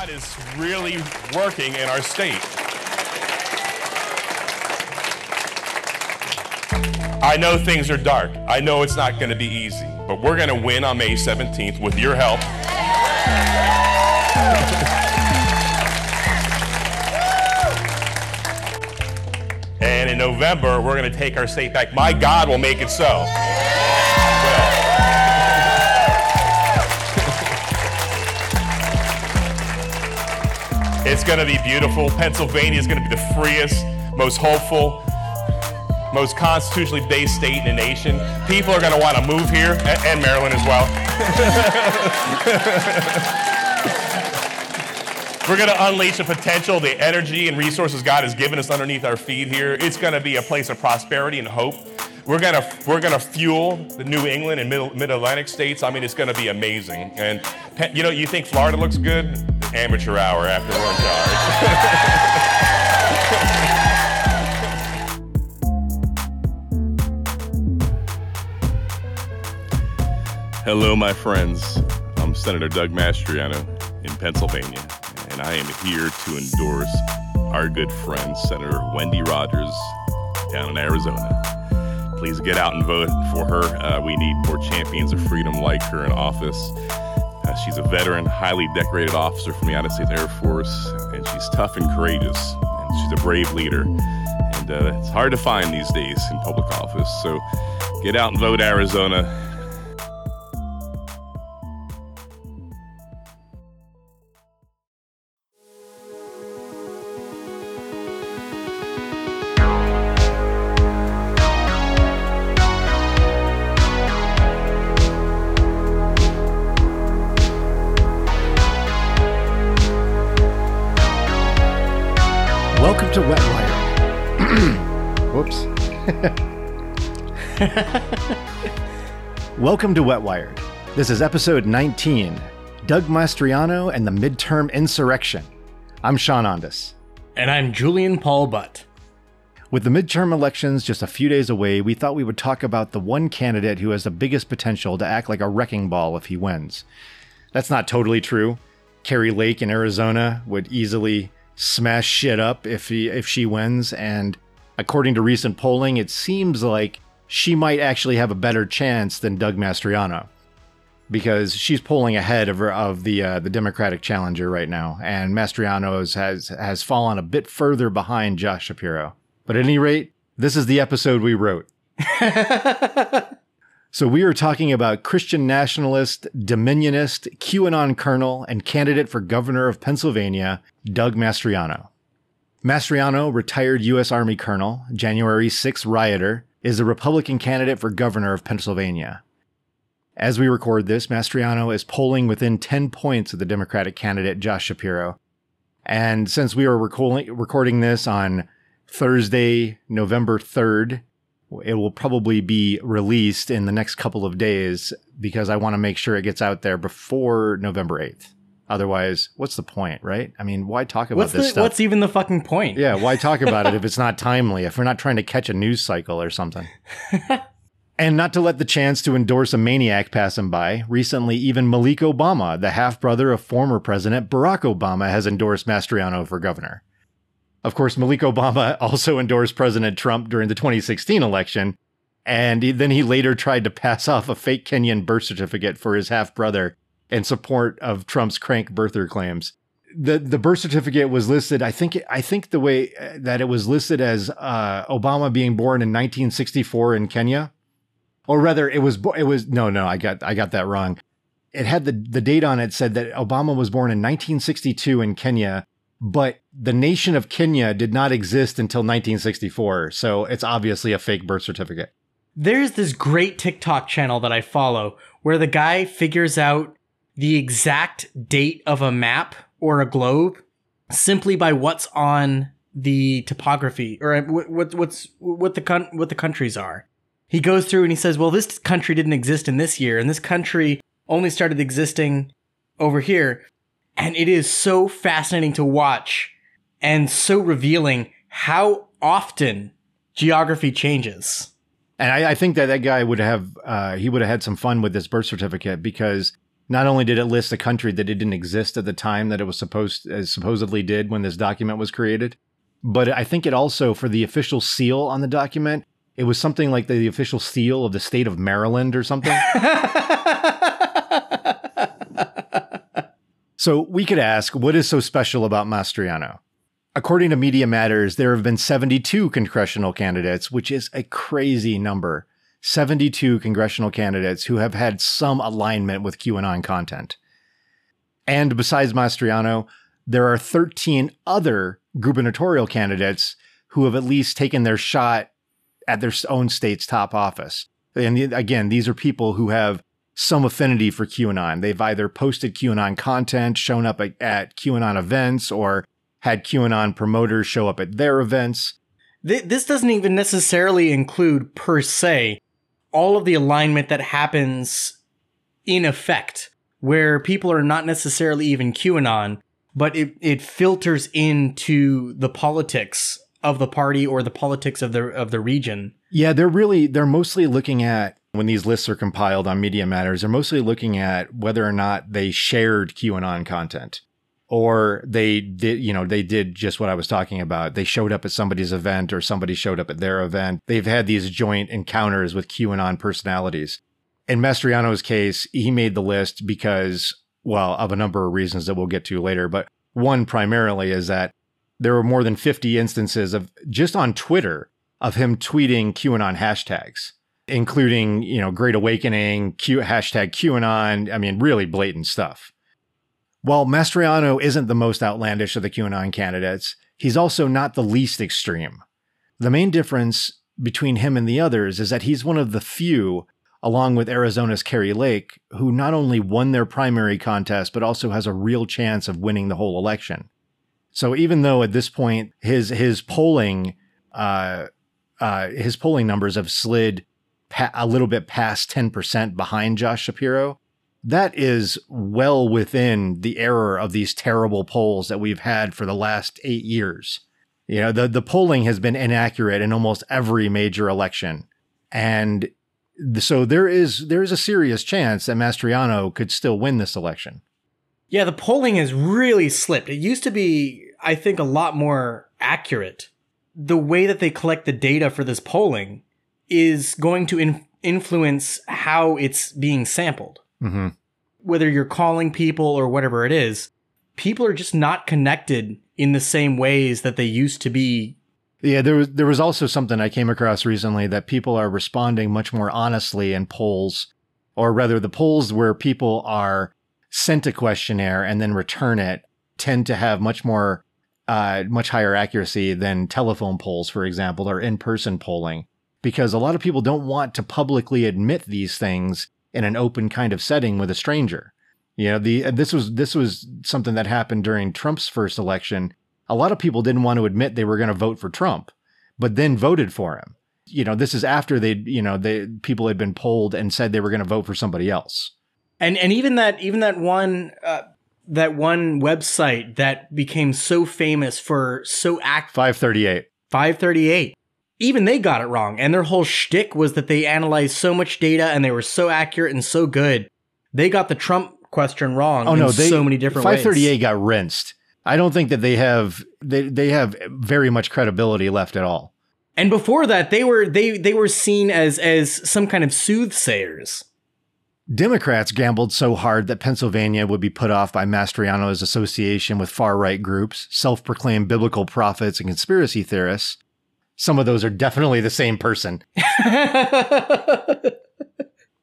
God is really working in our state. I know things are dark. I know it's not going to be easy, but we're going to win on May 17th with your help. and in November, we're going to take our state back. My God will make it so. It's going to be beautiful. Pennsylvania is going to be the freest, most hopeful, most constitutionally based state in the nation. People are going to want to move here, and, and Maryland as well. We're going to unleash the potential, the energy, and resources God has given us underneath our feet here. It's going to be a place of prosperity and hope. We're gonna we're gonna fuel the New England and Mid Atlantic states. I mean, it's gonna be amazing. And you know, you think Florida looks good? Amateur hour after in charge. Hello, my friends. I'm Senator Doug Mastriano in Pennsylvania, and I am here to endorse our good friend, Senator Wendy Rogers, down in Arizona please get out and vote for her. Uh, we need more champions of freedom like her in office. Uh, she's a veteran, highly decorated officer from the United States Air Force, and she's tough and courageous. And she's a brave leader. And uh, it's hard to find these days in public office. So get out and vote, Arizona. To Wet Wired. This is episode 19 Doug Mastriano and the Midterm Insurrection. I'm Sean Ondas. And I'm Julian Paul Butt. With the midterm elections just a few days away, we thought we would talk about the one candidate who has the biggest potential to act like a wrecking ball if he wins. That's not totally true. Kari Lake in Arizona would easily smash shit up if he if she wins and according to recent polling, it seems like she might actually have a better chance than Doug Mastriano because she's pulling ahead of her, of the uh, the Democratic challenger right now, and Mastriano has has fallen a bit further behind Josh Shapiro. But at any rate, this is the episode we wrote. so we are talking about Christian nationalist, dominionist, QAnon colonel, and candidate for governor of Pennsylvania, Doug Mastriano. Mastriano, retired U.S. Army colonel, January 6 rioter, is a Republican candidate for governor of Pennsylvania. As we record this, Mastriano is polling within 10 points of the Democratic candidate Josh Shapiro. And since we are recording, recording this on Thursday, November 3rd, it will probably be released in the next couple of days because I want to make sure it gets out there before November 8th. Otherwise, what's the point, right? I mean, why talk about what's this the, stuff? What's even the fucking point? Yeah, why talk about it if it's not timely, if we're not trying to catch a news cycle or something? and not to let the chance to endorse a maniac pass him by, recently even Malik Obama, the half brother of former President Barack Obama, has endorsed Mastriano for governor. Of course, Malik Obama also endorsed President Trump during the 2016 election, and then he later tried to pass off a fake Kenyan birth certificate for his half brother in support of Trump's crank birther claims. The the birth certificate was listed. I think I think the way uh, that it was listed as uh, Obama being born in 1964 in Kenya, or rather, it was it was no no I got I got that wrong. It had the the date on it said that Obama was born in 1962 in Kenya, but the nation of Kenya did not exist until 1964. So it's obviously a fake birth certificate. There's this great TikTok channel that I follow where the guy figures out the exact date of a map or a globe simply by what's on the topography or what, what's what the con- what the countries are. He goes through and he says, "Well, this country didn't exist in this year, and this country only started existing over here." And it is so fascinating to watch and so revealing how often geography changes. And I, I think that that guy would have uh, he would have had some fun with this birth certificate because not only did it list a country that it didn't exist at the time that it was supposed as supposedly did when this document was created, but I think it also for the official seal on the document, it was something like the official seal of the state of Maryland or something. so we could ask, what is so special about Mastriano? According to Media Matters, there have been 72 congressional candidates, which is a crazy number. 72 congressional candidates who have had some alignment with QAnon content. And besides Mastriano, there are 13 other gubernatorial candidates who have at least taken their shot at their own state's top office. And again, these are people who have some affinity for QAnon. They've either posted QAnon content, shown up at, QAnon events, or had QAnon promoters show up at their events. This doesn't even necessarily include, per se, all of the alignment that happens in effect, where people are not necessarily even QAnon, but it, it filters into the politics of the party or the politics of the of the region. Yeah, they're really they're mostly looking at when these lists are compiled on Media Matters, they're mostly looking at whether or not they shared QAnon content or they did, you know, they did just what I was talking about. They showed up at somebody's event or somebody showed up at their event. They've had these joint encounters with QAnon personalities. In Mastriano's case, he made the list because, well, of a number of reasons that we'll get to later. But one primarily is that there were more than 50 instances of just on Twitter of him tweeting QAnon hashtags, including, you know, Great Awakening, Q, hashtag QAnon. I mean, really blatant stuff. While Mastriano isn't the most outlandish of the QAnon candidates, he's also not the least extreme. The main difference between him and the others is that he's one of the few, along with Arizona's Kari Lake, who not only won their primary contest, but also has a real chance of winning the whole election. So even though at this point his his polling uh, uh, his polling numbers have slid pa- a little bit past ten percent behind Josh Shapiro, that is well within the error of these terrible polls that we've had for the last eight years. You know, the, the polling has been inaccurate in almost every major election. And so there is there is a serious chance that Mastriano could still win this election. Yeah, the polling has really slipped. It used to be, I think, a lot more accurate. The way that they collect the data for this polling is going to in- influence how it's being sampled. Mm-hmm. Whether you're calling people or whatever it is, people are just not connected in the same ways that they used to be. Yeah, there was there was also something I came across recently that people are responding much more honestly in polls, or rather, the polls where people are sent a questionnaire and then return it tend to have much more uh, much higher accuracy than telephone polls, for example, or in person polling, because a lot of people don't want to publicly admit these things in an open kind of setting with a stranger. You know, the this was this was something that happened during Trump's first election. A lot of people didn't want to admit they were going to vote for Trump, but then voted for him. You know, this is after they, you know, they people had been polled and said they were going to vote for somebody else. And and even that even that one uh, that one website that became so famous for so act 538. 538 even they got it wrong. And their whole shtick was that they analyzed so much data and they were so accurate and so good. They got the Trump question wrong. Oh no, they, so many different 538 ways. got rinsed. I don't think that they have they they have very much credibility left at all. And before that, they were they they were seen as as some kind of soothsayers. Democrats gambled so hard that Pennsylvania would be put off by Mastriano's association with far right groups, self proclaimed biblical prophets, and conspiracy theorists some of those are definitely the same person.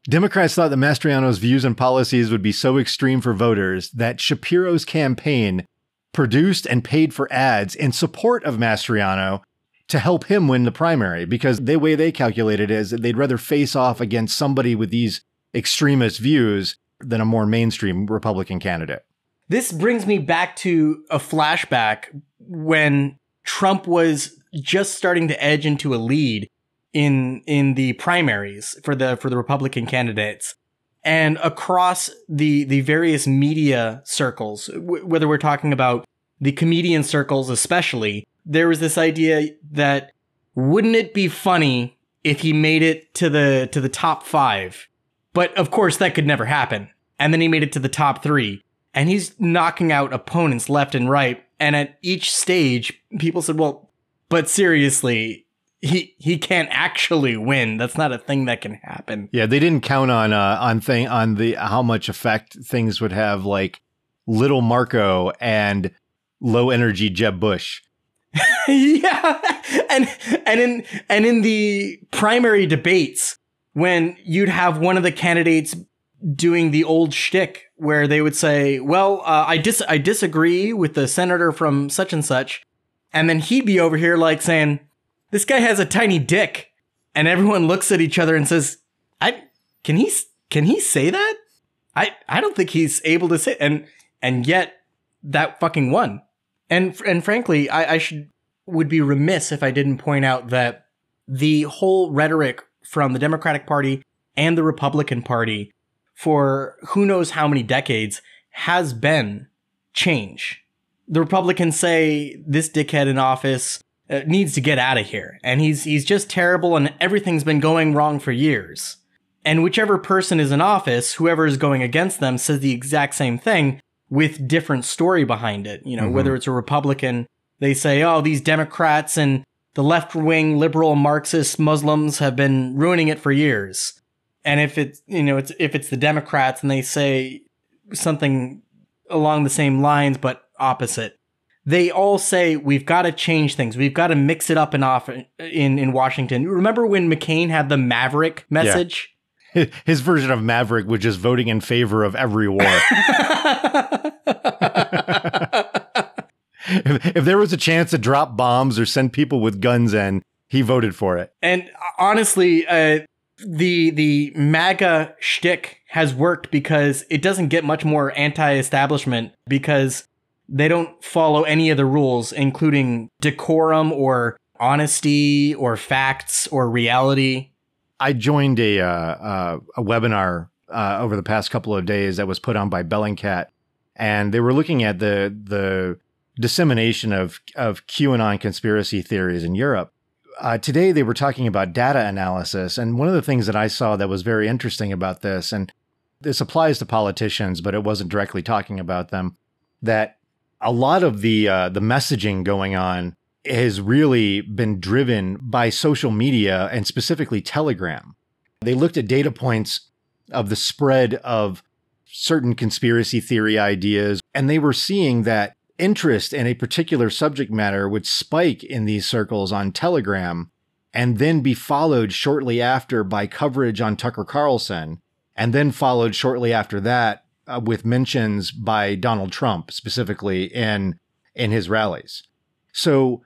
Democrats thought that Mastriano's views and policies would be so extreme for voters that Shapiro's campaign produced and paid for ads in support of Mastriano to help him win the primary because the way they calculated is that they'd rather face off against somebody with these extremist views than a more mainstream Republican candidate. This brings me back to a flashback when Trump was just starting to edge into a lead in in the primaries for the for the Republican candidates and across the the various media circles w- whether we're talking about the comedian circles especially there was this idea that wouldn't it be funny if he made it to the to the top 5 but of course that could never happen and then he made it to the top three. And he's knocking out opponents left and right. And at each stage, people said, well, but seriously, he he can't actually win. That's not a thing that can happen. Yeah, they didn't count on uh on thing on the how much effect things would have like little Marco and low energy Jeb Bush. yeah. And and in and in the primary debates, when you'd have one of the candidates doing the old shtick where they would say, "Well, uh, I dis I disagree with the senator from such and such," and then he'd be over here like saying, "This guy has a tiny dick," and everyone looks at each other and says, "I can he can he say that? I I don't think he's able to say." And and yet that fucking won. And and frankly, I, I should would be remiss if I didn't point out that the whole rhetoric from the Democratic Party and the Republican Party for who knows how many decades has been change. The Republicans say this dickhead in office uh, needs to get out of here, and he's he's just terrible, and everything's been going wrong for years. And whichever person is in office, whoever is going against them says the exact same thing with different story behind it. You know, mm-hmm. whether it's a Republican, they say, "Oh, these Democrats and the left wing liberal Marxist Muslims have been ruining it for years." And if it's you know it's if it's the Democrats and they say something along the same lines but opposite, they all say we've got to change things. We've got to mix it up in off in in Washington. Remember when McCain had the Maverick message? Yeah. His version of Maverick was just voting in favor of every war. if, if there was a chance to drop bombs or send people with guns in, he voted for it. And honestly, uh, the the MAGA shtick has worked because it doesn't get much more anti-establishment because they don't follow any of the rules, including decorum or honesty or facts or reality. I joined a uh, uh, a webinar uh, over the past couple of days that was put on by Bellingcat, and they were looking at the the dissemination of of QAnon conspiracy theories in Europe uh, today they were talking about data analysis. And one of the things that I saw that was very interesting about this, and this applies to politicians, but it wasn't directly talking about them, that a lot of the uh, the messaging going on has really been driven by social media and specifically Telegram. They looked at data points of the spread of certain conspiracy theory ideas, and they were seeing that interest in a particular subject matter would spike in these circles on Telegram and then be followed shortly after by coverage on Tucker Carlson, and then followed shortly after that uh, with mentions by Donald Trump specifically in in his rallies. So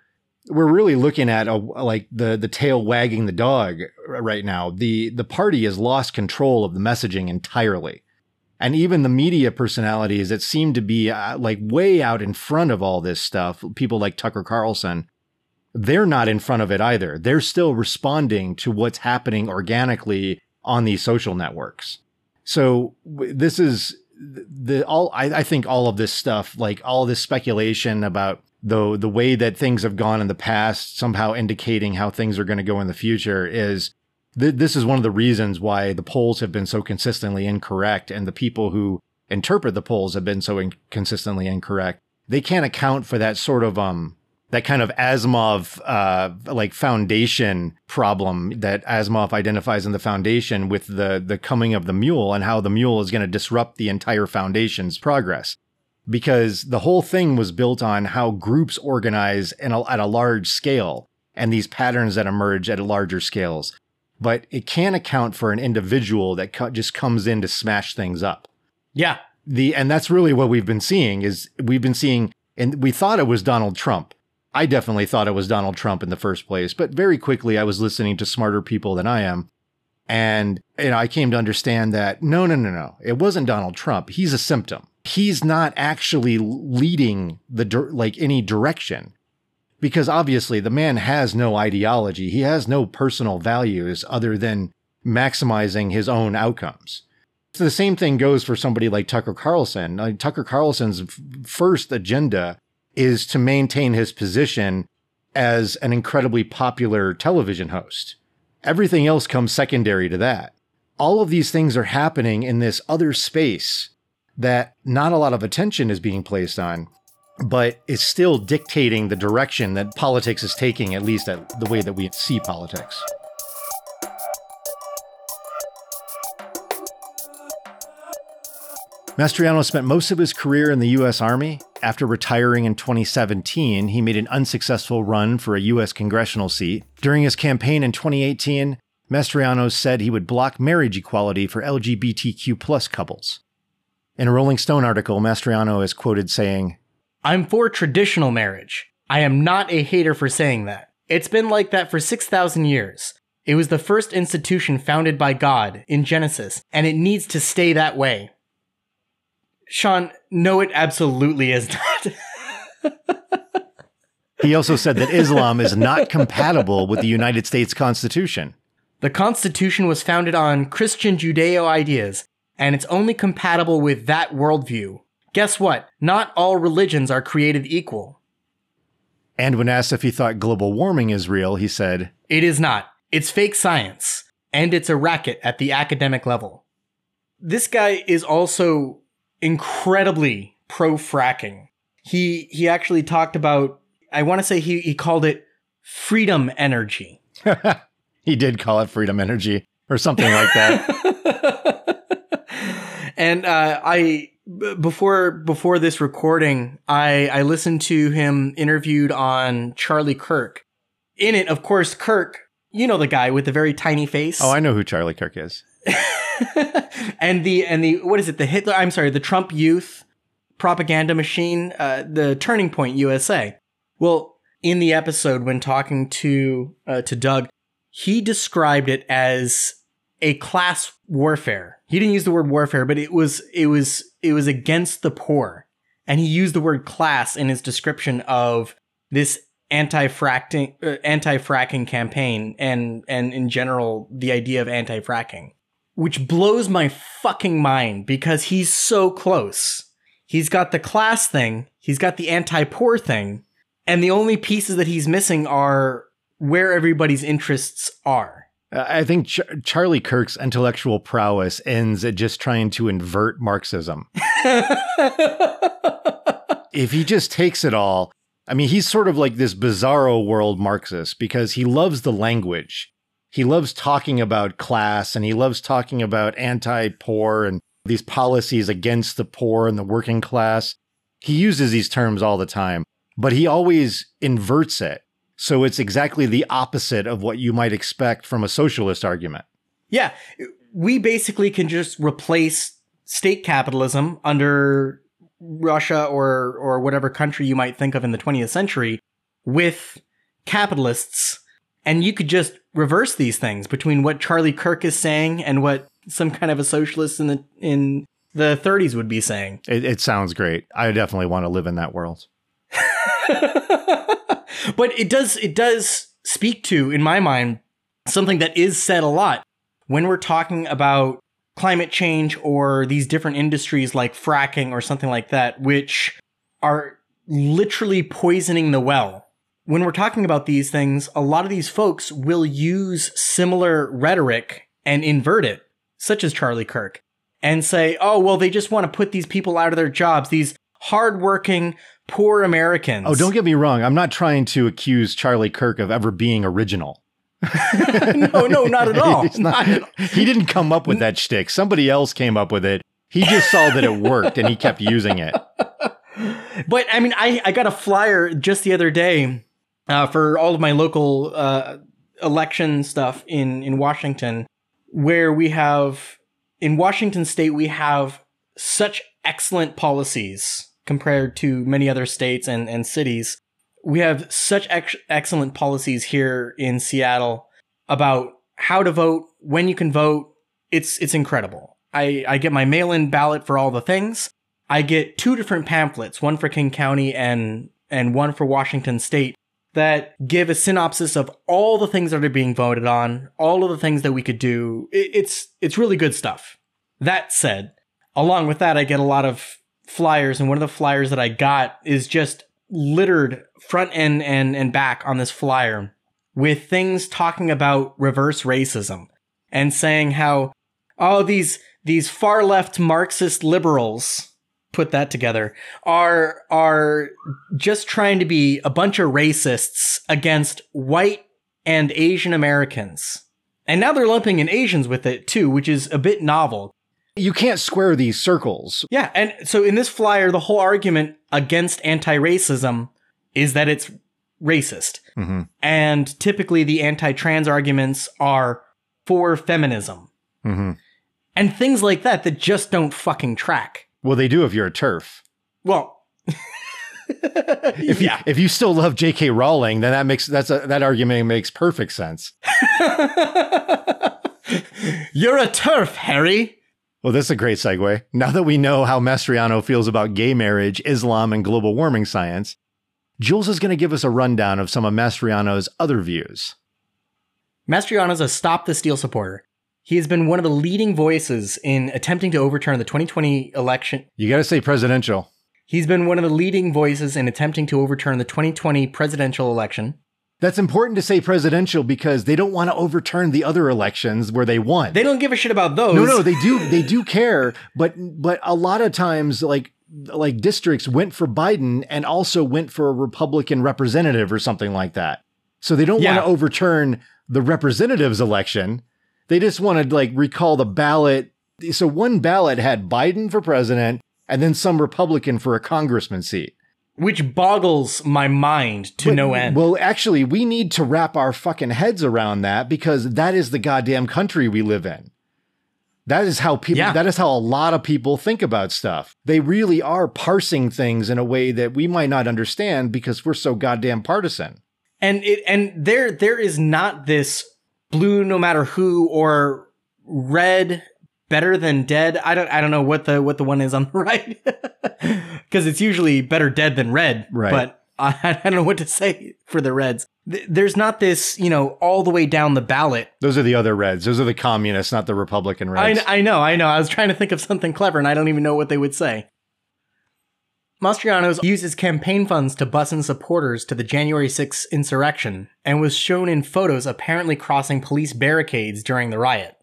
we're really looking at a, like the the tail wagging the dog right now. The the party has lost control of the messaging entirely and even the media personalities that seem to be uh, like way out in front of all this stuff, people like Tucker Carlson, they're not in front of it either. They're still responding to what's happening organically on these social networks. So this is the all I, I think all of this stuff, like all this speculation about the the way that things have gone in the past, somehow indicating how things are going to go in the future, is th- this is one of the reasons why the polls have been so consistently incorrect and the people who interpret the polls have been so in- consistently incorrect. They can't account for that sort of um that kind of Asimov uh, like foundation problem that Asimov identifies in the foundation with the the coming of the mule and how the mule is going to disrupt the entire foundation's progress because the whole thing was built on how groups organize a, at a large scale and these patterns that emerge at larger scales but it can't account for an individual that co- just comes in to smash things up. Yeah. The and that's really what we've been seeing is we've been seeing and we thought it was Donald Trump. I definitely thought it was Donald Trump in the first place, but very quickly I was listening to smarter people than I am. And you know, I came to understand that no, no, no, no. It wasn't Donald Trump. He's a symptom. He's not actually leading the like any direction because obviously the man has no ideology. He has no personal values other than maximizing his own outcomes. So the same thing goes for somebody like Tucker Carlson. Like Tucker Carlson's first agenda is to maintain his position as an incredibly popular television host. Everything else comes secondary to that. all of these things are happening in this other space that not a lot of attention is being placed on, but is still dictating the direction that politics is taking, at least at the way that we see politics. Mastriano spent most of his career in the U.S. Army. After retiring in 2017, he made an unsuccessful run for a U.S. congressional seat. During his campaign in 2018, Mastriano said he would block marriage equality for LGBTQ plus couples. In a Rolling Stone article, Mastriano is quoted saying, I'm for traditional marriage. I am not a hater for saying that. It's been like that for 6,000 years. It was the first institution founded by God in Genesis, and it needs to stay that way. Sean, no, it absolutely is not. he also said that Islam is not compatible with the United States Constitution. The Constitution was founded on Christian Judeo ideas, and it's only compatible with that worldview. Guess what? Not all religions are created equal. And when asked if he thought global warming is real, he said, It is not. It's fake science, and it's a racket at the academic level. This guy is also incredibly pro fracking. He he actually talked about I want to say he he called it freedom energy. he did call it freedom energy or something like that. and uh, I before before this recording, I I listened to him interviewed on Charlie Kirk. In it, of course, Kirk, you know the guy with the very tiny face. Oh, I know who Charlie Kirk is. and the and the what is it? The Hitler? I'm sorry, the Trump Youth propaganda machine, uh, the Turning Point USA. Well, in the episode when talking to uh, to Doug, he described it as a class warfare. He didn't use the word warfare, but it was it was it was against the poor, and he used the word class in his description of this anti-fracking uh, anti-fracking campaign and and in general the idea of anti-fracking which blows my fucking mind because he's so close. He's got the class thing, he's got the anti poor thing, and the only pieces that he's missing are where everybody's interests are. I think Ch- Charlie Kirk's intellectual prowess ends at just trying to invert Marxism. if he just takes it all, I mean, he's sort of like this bizarro world Marxist because he loves the language he loves talking about class and he loves talking about anti poor and these policies against the poor and the working class. He uses these terms all the time, but he always inverts it. So it's exactly the opposite of what you might expect from a socialist argument. Yeah. We basically can just replace state capitalism under Russia or or whatever country you might think of in the 20th century with capitalists and you could just reverse these things between what Charlie Kirk is saying and what some kind of a socialist in the in the 30s would be saying. It, it sounds great. I definitely want to live in that world. but it does it does speak to, in my mind, something that is said a lot when we're talking about climate change or these different industries like fracking or something like that, which are literally poisoning the well when we're talking about these things, a lot of these folks will use similar rhetoric and invert it, such as Charlie Kirk, and say, oh, well, they just want to put these people out of their jobs, these hardworking, poor Americans. Oh, don't get me wrong. I'm not trying to accuse Charlie Kirk of ever being original. no, no, not at all. Not, not at all. He didn't come up with that shtick. Somebody else came up with it. He just saw that it worked and he kept using it. But I mean, I, I got a flyer just the other day uh, for all of my local uh, election stuff in in Washington, where we have in Washington State we have such excellent policies compared to many other states and and cities. We have such ex- excellent policies here in Seattle about how to vote, when you can vote. It's it's incredible. I, I get my mail-in ballot for all the things. I get two different pamphlets, one for King County and and one for Washington State, that give a synopsis of all the things that are being voted on, all of the things that we could do. It's it's really good stuff. That said, along with that, I get a lot of flyers, and one of the flyers that I got is just littered front end and, and back on this flyer with things talking about reverse racism and saying how Oh, these these far left Marxist liberals put that together are are just trying to be a bunch of racists against white and Asian Americans. And now they're lumping in Asians with it too, which is a bit novel. You can't square these circles. Yeah, and so in this flyer, the whole argument against anti-racism is that it's racist. Mhm. And typically the anti-trans arguments are for feminism. Mhm. And things like that that just don't fucking track. Well, they do if you're a TERF. Well, If yeah. you if you still love J.K. Rowling, then that makes that's a, that argument makes perfect sense. You're a TERF, Harry. Well, this is a great segue. Now that we know how Mastriano feels about gay marriage, Islam, and global warming science, Jules is going to give us a rundown of some of Mastriano's other views. Mastriano's a Stop the Steal supporter. He has been one of the leading voices in attempting to overturn the 2020 election. You got to say presidential. He's been one of the leading voices in attempting to overturn the 2020 presidential election. That's important to say presidential because they don't want to overturn the other elections where they won. They don't give a shit about those. no, no, they do. They do care, but but a lot of times, like like districts went for Biden and also went for a Republican representative or something like that. So they don't Yeah. want to overturn the representatives election. They just want to like recall the ballot. So one ballot had Biden for president and then some Republican for a congressman seat. Which boggles my mind to But- no end. Well, actually, we need to wrap our fucking heads around that because that is the goddamn country we live in. That is how people, Yeah. that is how a lot of people think about stuff. They really are parsing things in a way that we might not understand because we're so goddamn partisan. and it and there there is not this blue no matter who or red better than dead. I don't I don't know what the what the one is on the right because it's usually better dead than red. Right. But I, I don't know what to say for the Reds. Th- There's not this you know all the way down the ballot. Those are the other Reds. Those are the communists, not the Republican I, Reds. I know I know. I was trying to think of something clever and I don't even know what they would say. Mastrianos uses campaign funds to bus in supporters to the January 6th insurrection and was shown in photos apparently crossing police barricades during the riot.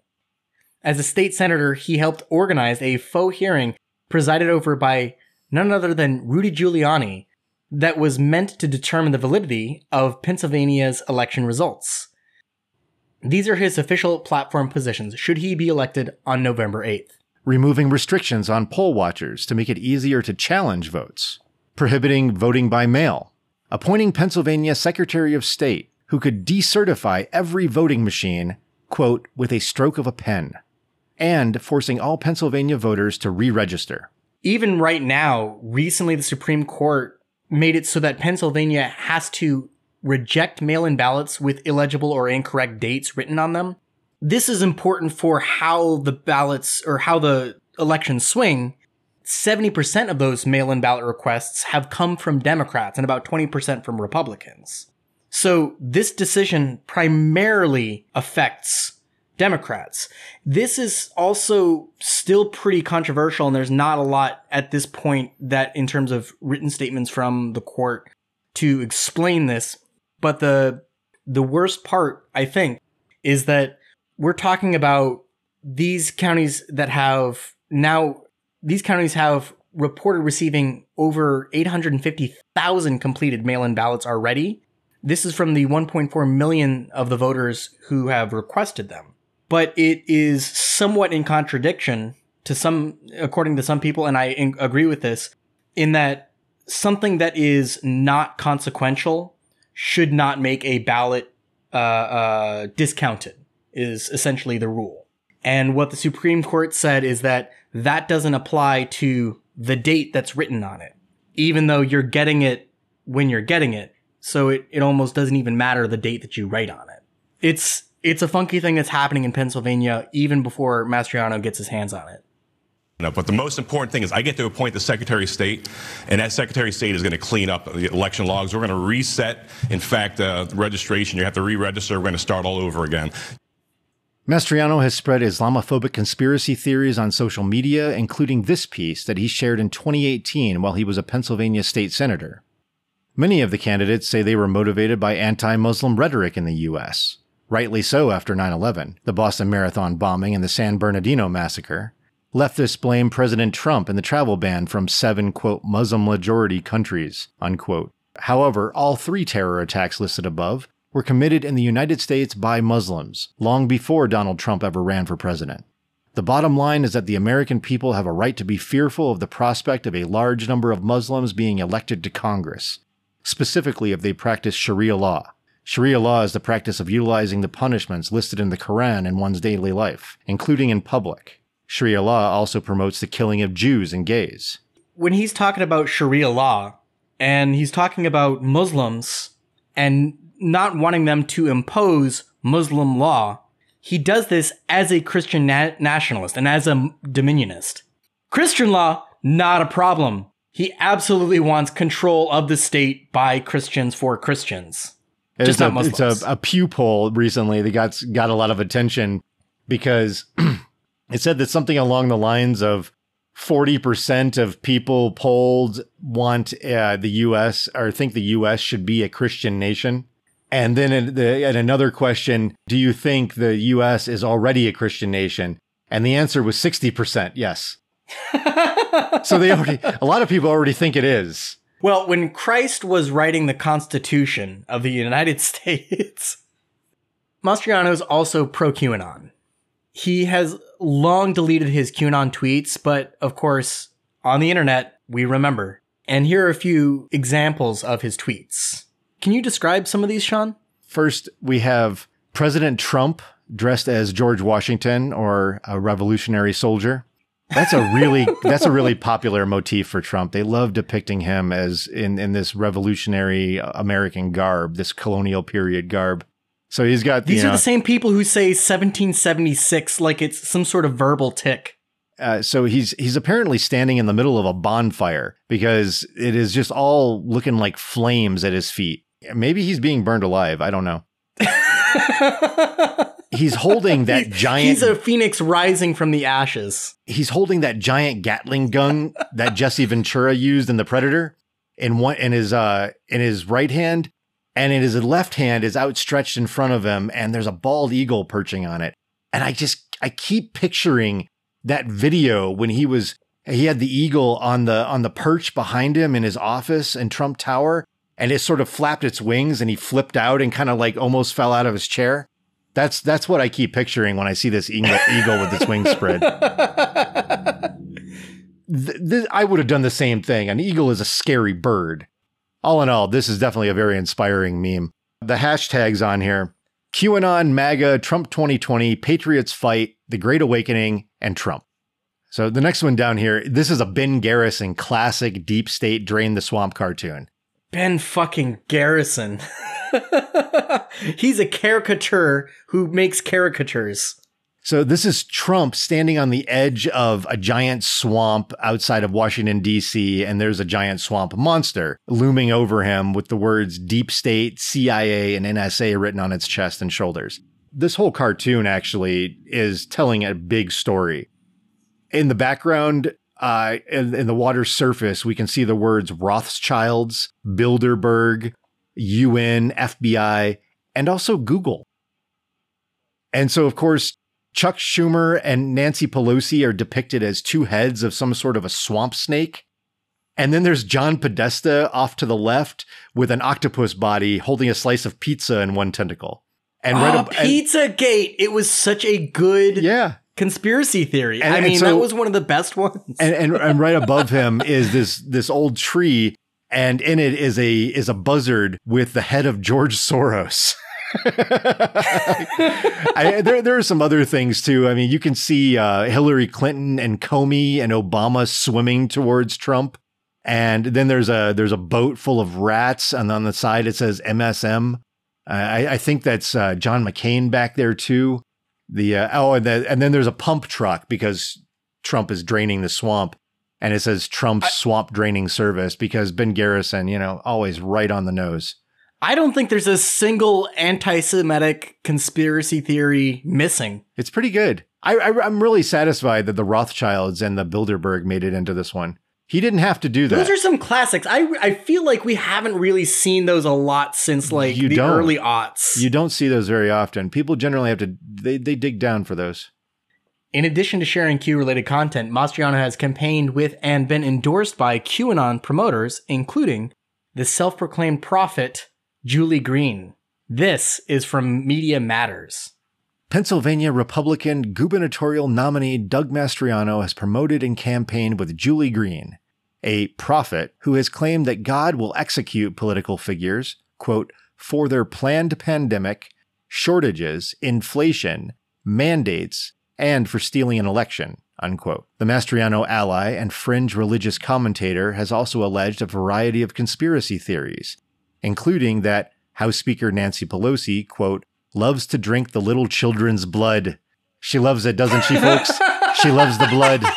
As a state senator, he helped organize a faux hearing presided over by none other than Rudy Giuliani that was meant to determine the validity of Pennsylvania's election results. These are his official platform positions should he be elected on November 8th. Removing restrictions on poll watchers to make it easier to challenge votes, prohibiting voting by mail, appointing Pennsylvania Secretary of State who could decertify every voting machine, quote, with a stroke of a pen, and forcing all Pennsylvania voters to re register. Even right now, recently the Supreme Court made it so that Pennsylvania has to reject mail in ballots with illegible or incorrect dates written on them. This is important for how the ballots or how the elections swing. 70% of those mail in ballot requests have come from Democrats and about 20% from Republicans. So this decision primarily affects Democrats. This is also still pretty controversial, and there's not a lot at this point that, in terms of written statements from the court, to explain this. But the the worst part, I think, is that we're talking about these counties that have now these counties have reported receiving over 850,000 completed mail-in ballots already. This is from the 1.4 million of the voters who have requested them. But it is somewhat in contradiction to some, according to some people, and I in- agree with this, in that something that is not consequential should not make a ballot uh, uh, discounted, is essentially the rule. And what the Supreme Court said is that that doesn't apply to the date that's written on it, even though you're getting it when you're getting it. So it, it almost doesn't even matter the date that you write on it. It's it's a funky thing that's happening in Pennsylvania even before Mastriano gets his hands on it. No, but the most important thing is I get to appoint the Secretary of State, and that Secretary of State is going to clean up the election logs. We're going to reset, in fact, uh, registration. You have to re-register. We're going to start all over again. Mastriano has spread Islamophobic conspiracy theories on social media, including this piece that he shared in 2018 while he was a Pennsylvania state senator. Many of the candidates say they were motivated by anti Muslim rhetoric in the US. rightly so after 9 11, the Boston Marathon bombing, and the San Bernardino massacre. Leftists blame President Trump and the travel ban from seven, quote, Muslim majority countries, unquote. However, all three terror attacks listed above were committed in the United States by Muslims, long before Donald Trump ever ran for president. The bottom line is that the American people have a right to be fearful of the prospect of a large number of Muslims being elected to Congress, specifically if they practice Sharia law. Sharia law is the practice of utilizing the punishments listed in the Quran in one's daily life, including in public. Sharia law also promotes the killing of Jews and gays. When he's talking about Sharia law and he's talking about Muslims and not wanting them to impose Muslim law, he does this as a Christian na- nationalist and as a dominionist. Christian law, not a problem. He absolutely wants control of the state by Christians for Christians. It's Just a, not Muslims. It's a, a Pew poll recently that got got a lot of attention because it said that something along the lines of forty percent of people polled want uh, the U.S. or think the U.S. should be a Christian nation. And then in, the, in another question, do you think the U.S. is already a Christian nation? And the answer was sixty percent. Yes. so they already a lot of people already think it is. Well, when Christ was writing the Constitution of the United States, Mastriano is also pro QAnon. He has long deleted his QAnon tweets, but of course, on the internet, we remember. And here are a few examples of his tweets. Can you describe some of these, Sean? First, we have President Trump dressed as George Washington or a revolutionary soldier. That's a really that's a really popular motif for Trump. They love depicting him as in in this revolutionary American garb, this colonial period garb. So he's got These you are the same people who say 1776 like it's some sort of verbal tick. uh, so he's he's apparently standing in the middle of a bonfire because it is just all looking like flames at his feet. Maybe he's being burned alive. I don't know. He's holding that giant He's a phoenix rising from the ashes. he's holding that giant Gatling gun that Jesse Ventura used in The Predator in one in his uh in his right hand and in his left hand is outstretched in front of him and there's a bald eagle perching on it. And I just I keep picturing that video when he was he had the eagle on the on the perch behind him in his office in Trump Tower and it sort of flapped its wings and he flipped out and kind of like almost fell out of his chair. That's that's what I keep picturing when I see this eagle, eagle with its wings spread th- th- I would have done the same thing. An eagle is a scary bird. All in all, this is definitely a very inspiring meme. The hashtags on here QAnon, MAGA, Trump 2020, Patriots Fight, The Great Awakening, and Trump. So the next one down here, this is a Ben Garrison classic deep state drain the swamp cartoon. Ben fucking Garrison. He's a caricature who makes caricatures. So this is Trump standing on the edge of a giant swamp outside of Washington D.C. and there's a giant swamp monster looming over him with the words deep state, CIA and NSA written on its chest and shoulders. This whole cartoon actually is telling a big story. In the background, uh, in, in the water's surface, we can see the words Rothschilds, Bilderberg, UN, FBI, and also Google. And so, of course, Chuck Schumer and Nancy Pelosi are depicted as two heads of some sort of a swamp snake. And then there's John Podesta off to the left with an octopus body holding a slice of pizza in one tentacle. And oh, right ab- and- Pizzagate. It was such a good yeah. Conspiracy theory. And- I mean, so- that was one of the best ones. And, and and right above him is this this old tree, and in it is a is a buzzard with the head of George Soros. I, there, there are some other things too. I mean, you can see uh, Hillary Clinton and Comey and Obama swimming towards Trump, and then there's a there's a boat full of rats, and on the side it says MSM. Uh, I, I think that's uh, John McCain back there too. The uh, oh, and, the, and then there's a pump truck because Trump is draining the swamp, and it says Trump's swamp draining service because Ben Garrison, you know, always right on the nose. I don't think there's a single anti Semitic conspiracy theory missing. It's pretty good. I, I I'm really satisfied that the Rothschilds and the Bilderberg made it into this one. He didn't have to do that. Those are some classics. I I feel like we haven't really seen those a lot since like You the don't. early aughts. you don't see those very often. People generally have to they, they dig down for those. In addition to sharing Q related content, Mastriano has campaigned with and been endorsed by QAnon promoters, including the self proclaimed prophet, Julie Green. This is from Media Matters. Pennsylvania Republican gubernatorial nominee Doug Mastriano has promoted and campaigned with Julie Green, a prophet who has claimed that God will execute political figures, quote, for their planned pandemic, shortages, inflation, mandates, and for stealing an election, unquote. The Mastriano ally and fringe religious commentator has also alleged a variety of conspiracy theories, including that House Speaker Nancy Pelosi, quote, loves to drink the little children's blood. She loves it, doesn't she, folks? she loves the blood.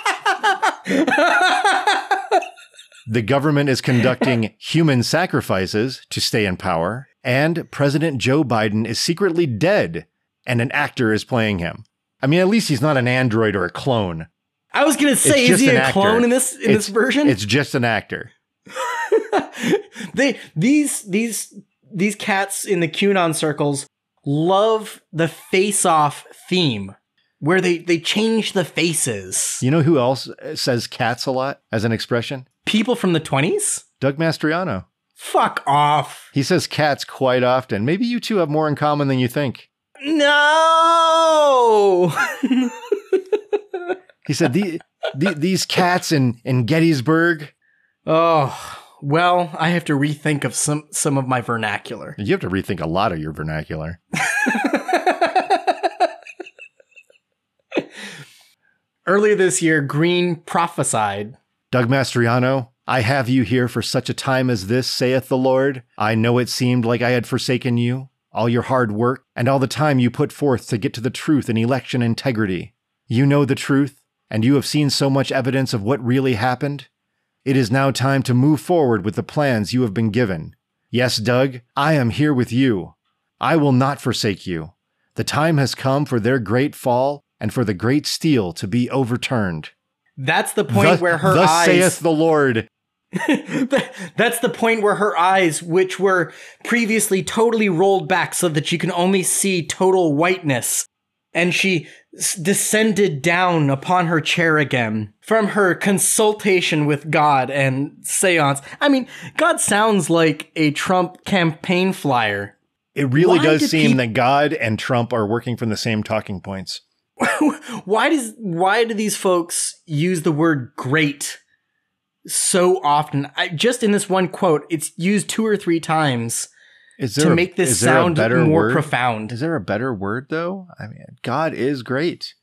The government is conducting human sacrifices to stay in power, and President Joe Biden is secretly dead, and an actor is playing him. I mean, at least he's not an android or a clone. I was gonna say, is he a actor. clone in this in It's- this version? It's just an actor. they these these these cats in the QAnon circles love the face off theme where they they change the faces. You know who else says cats a lot as an expression? People from the 20s? Doug Mastriano. Fuck off. He says cats quite often. Maybe you two have more in common than you think. No. He said the, the, these cats in, in Gettysburg. oh, well, I have to rethink of some some of my vernacular. You have to rethink a lot of your vernacular. Earlier this year, Green prophesied Doug Mastriano, I have you here for such a time as this, saith the Lord. I know it seemed like I had forsaken you, all your hard work, and all the time you put forth to get to the truth and election integrity. You know the truth, and you have seen so much evidence of what really happened. It is now time to move forward with the plans you have been given. Yes, Doug, I am here with you. I will not forsake you. The time has come for their great fall and for the great steel to be overturned. that's the point Thus- where her thus eyes saith the Lord. That's the point where her eyes, which were previously totally rolled back so that you can only see total whiteness, and she s- descended down upon her chair again from her consultation with God and seance. I mean, God sounds like a Trump campaign flyer. It really Why does seem that God and Trump are working from the same talking points. why does why do these folks use the word great so often? I, just in this one quote, it's used two or three times. Is to a- make this is there a sound better more word? profound. Is there a better word though? I mean, God is great,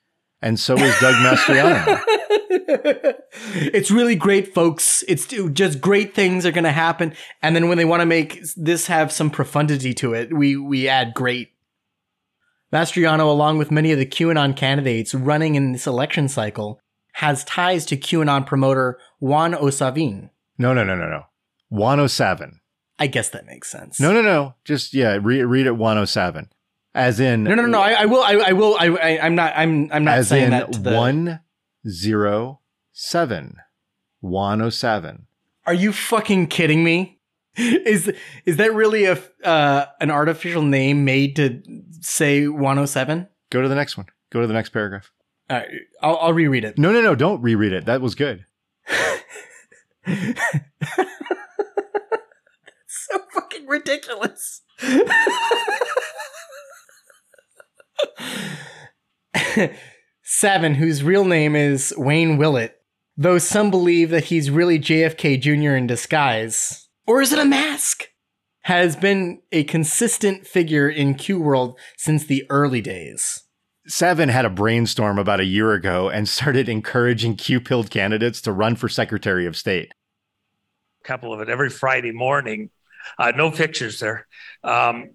and so is Doug Mastriano. it's really great, folks. It's just great things are going to happen, and then when they want to make this have some profundity to it, we we add great. Mastriano, along with many of the QAnon candidates running in this election cycle, has ties to QAnon promoter Juan Osavin. No, no, no, no, no. 107. I guess that makes sense. No, no, no. Just yeah, read read it 107. As in no, no, no. no. I, I will. I, I will. I, I. I'm not. I'm. I'm not as saying in that to the. 107. 107. Are you fucking kidding me? Is is that really a uh, an artificial name made to say 107? Go to the next one. Go to the next paragraph. All right, I'll, I'll reread it. No, no, no. Don't reread it. That was good. so fucking ridiculous. Savin, whose real name is Wayne Willott, though some believe that he's really JFK Jr. in disguise. Or is it a mask? Has been a consistent figure in Q World since the early days. Savin had a brainstorm about a year ago and started encouraging Q pilled candidates to run for Secretary of State. A couple of it every Friday morning. Uh, no pictures there. Um,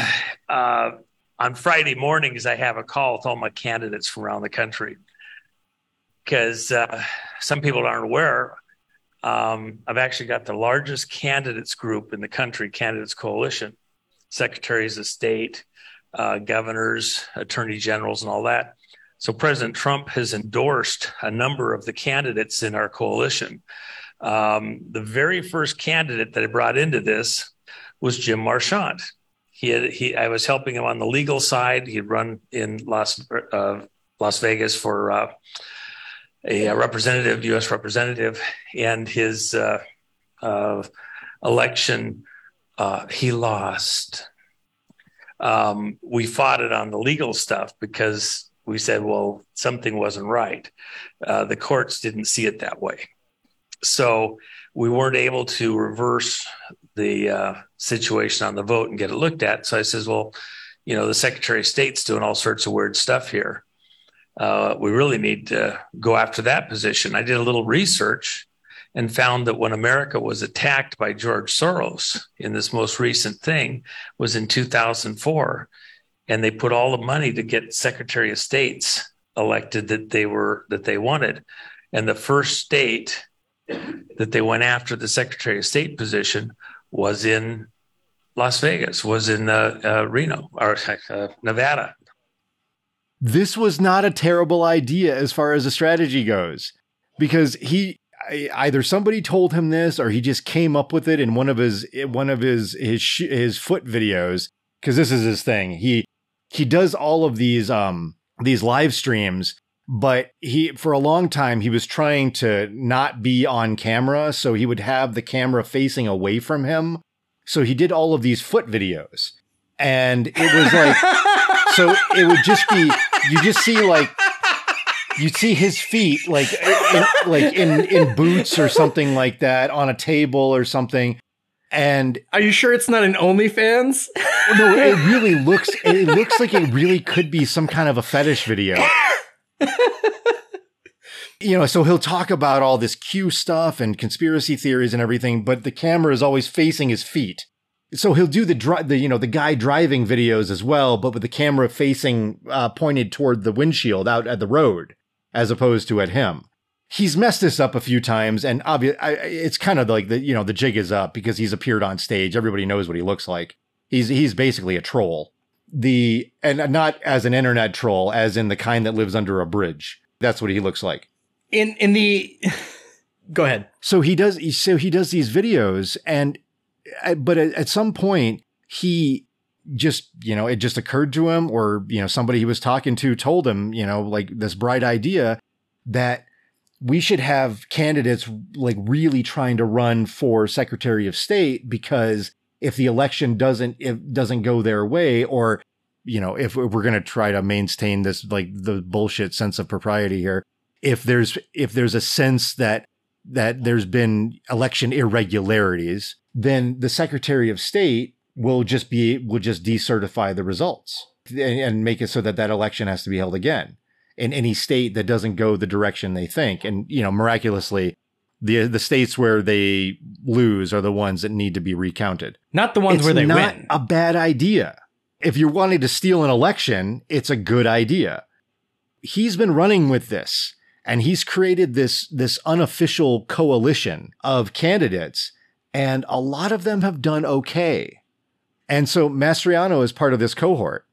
uh, on Friday mornings, I have a call with all my candidates from around the country because uh, some people aren't aware. Um, I've actually got the largest candidates group in the country, Candidates Coalition, secretaries of state, uh, governors, attorney generals, and all that. So President Trump has endorsed a number of the candidates in our coalition. Um, the very first candidate that I brought into this was Jim Marchant. He had he I was helping him on the legal side. He'd run in Las uh, Las Vegas for uh, a, representative, U.S. representative, and his uh, uh election uh, he lost. Um, we fought it on the legal stuff because we said, well, something wasn't right. Uh, the courts didn't see it that way. So we weren't able to reverse the uh, situation on the vote and get it looked at. So I says, well, you know, the Secretary of State's doing all sorts of weird stuff here. Uh, we really need to go after that position. I did a little research and found that when America was attacked by George Soros in this most recent thing was in 2004, and they put all the money to get Secretary of States elected that they were that they wanted, and the first state that they went after the Secretary of State position was in Las Vegas, was in uh, uh, Reno or uh, Nevada. This was not a terrible idea as far as the strategy goes, because he either somebody told him this or he just came up with it in one of his one of his his his foot videos because this is his thing. He he does all of these um these live streams but he for a long time he was trying to not be on camera so he would have the camera facing away from him. So he did all of these foot videos. And it was like so it would just be you just see like you see his feet like in, like in in boots or something like that on a table or something. And are you sure it's not an OnlyFans? no, it really looks it looks like it really could be some kind of a fetish video you know, so he'll talk about all this Q stuff and conspiracy theories and everything, but the camera is always facing his feet. So he'll do the dri- the you know the guy driving videos as well, but with the camera facing uh, pointed toward the windshield out at the road as opposed to at him. He's messed this up a few times, and obvious it's kind of like the you know the jig is up because he's appeared on stage. Everybody knows what he looks like. He's he's basically a troll the and not as an internet troll, as in the kind that lives under a bridge. That's what he looks like. In in the go ahead. So he does. So he does these videos, and uh, but at, at some point he just you know it just occurred to him, or you know somebody he was talking to told him you know like this bright idea that we should have candidates like really trying to run for Secretary of State because if the election doesn't if doesn't go their way or you know if we're going to try to maintain this like the bullshit sense of propriety here if there's if there's a sense that that there's been election irregularities then the secretary of state will just be will just decertify the results and, and make it so that that election has to be held again in any state that doesn't go the direction they think. And you know miraculously the the states where they lose are the ones that need to be recounted. Not the ones it's where they not win. A bad idea. If you're wanting to steal an election, it's a good idea. He's been running with this and he's created this this unofficial coalition of candidates and a lot of them have done okay. And so Mastriano is part of this cohort.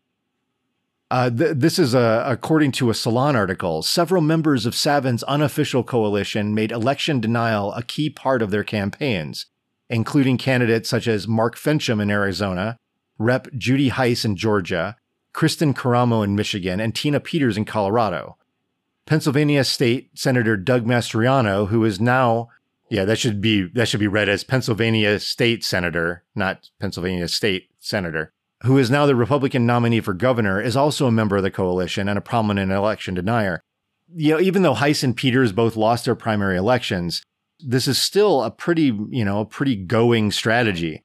Uh, th- this is a, according to a Salon article. Several members of Savin's unofficial coalition made election denial a key part of their campaigns, including candidates such as Mark Finchem in Arizona, Rep. Jody Hice in Georgia, Kristen Karamo in Michigan, and Tina Peters in Colorado. Pennsylvania State Senator Doug Mastriano, who is now yeah, that should be that should be read as Pennsylvania State Senator, not Pennsylvania State Senator who is now the Republican nominee for governor, is also a member of the coalition and a prominent election denier. You know, even though Hice and Peters both lost their primary elections, this is still a pretty, you know, a pretty going strategy.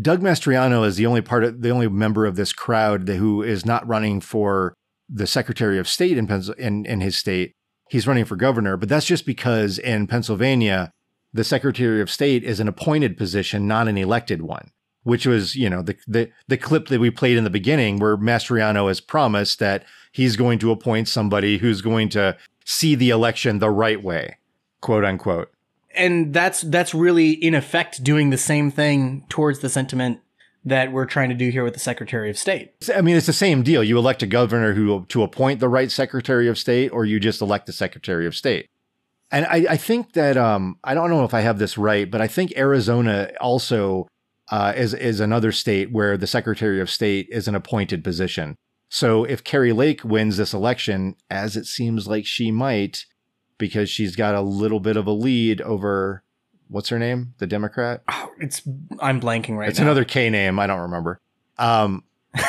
Doug Mastriano is the only part of the only member of this crowd who is not running for the Secretary of State in, in, in his state. He's running for governor, but that's just because in Pennsylvania, the Secretary of State is an appointed position, not an elected one which was, you know, the, the, the clip that we played in the beginning where Mastriano has promised that he's going to appoint somebody who's going to see the election the right way, quote unquote. And that's that's really in effect doing the same thing towards the sentiment that we're trying to do here with the Secretary of State. I mean, it's the same deal. You elect a governor who to appoint the right Secretary of State, or you just elect the Secretary of State. And I, I think that um, I don't know if I have this right, but I think Arizona also uh, is is another state where the Secretary of State is an appointed position. So if Kari Lake wins this election, as it seems like she might, because she's got a little bit of a lead over what's her name, the Democrat. Oh, it's I'm blanking right now. It's now. another K name. I don't remember. Um,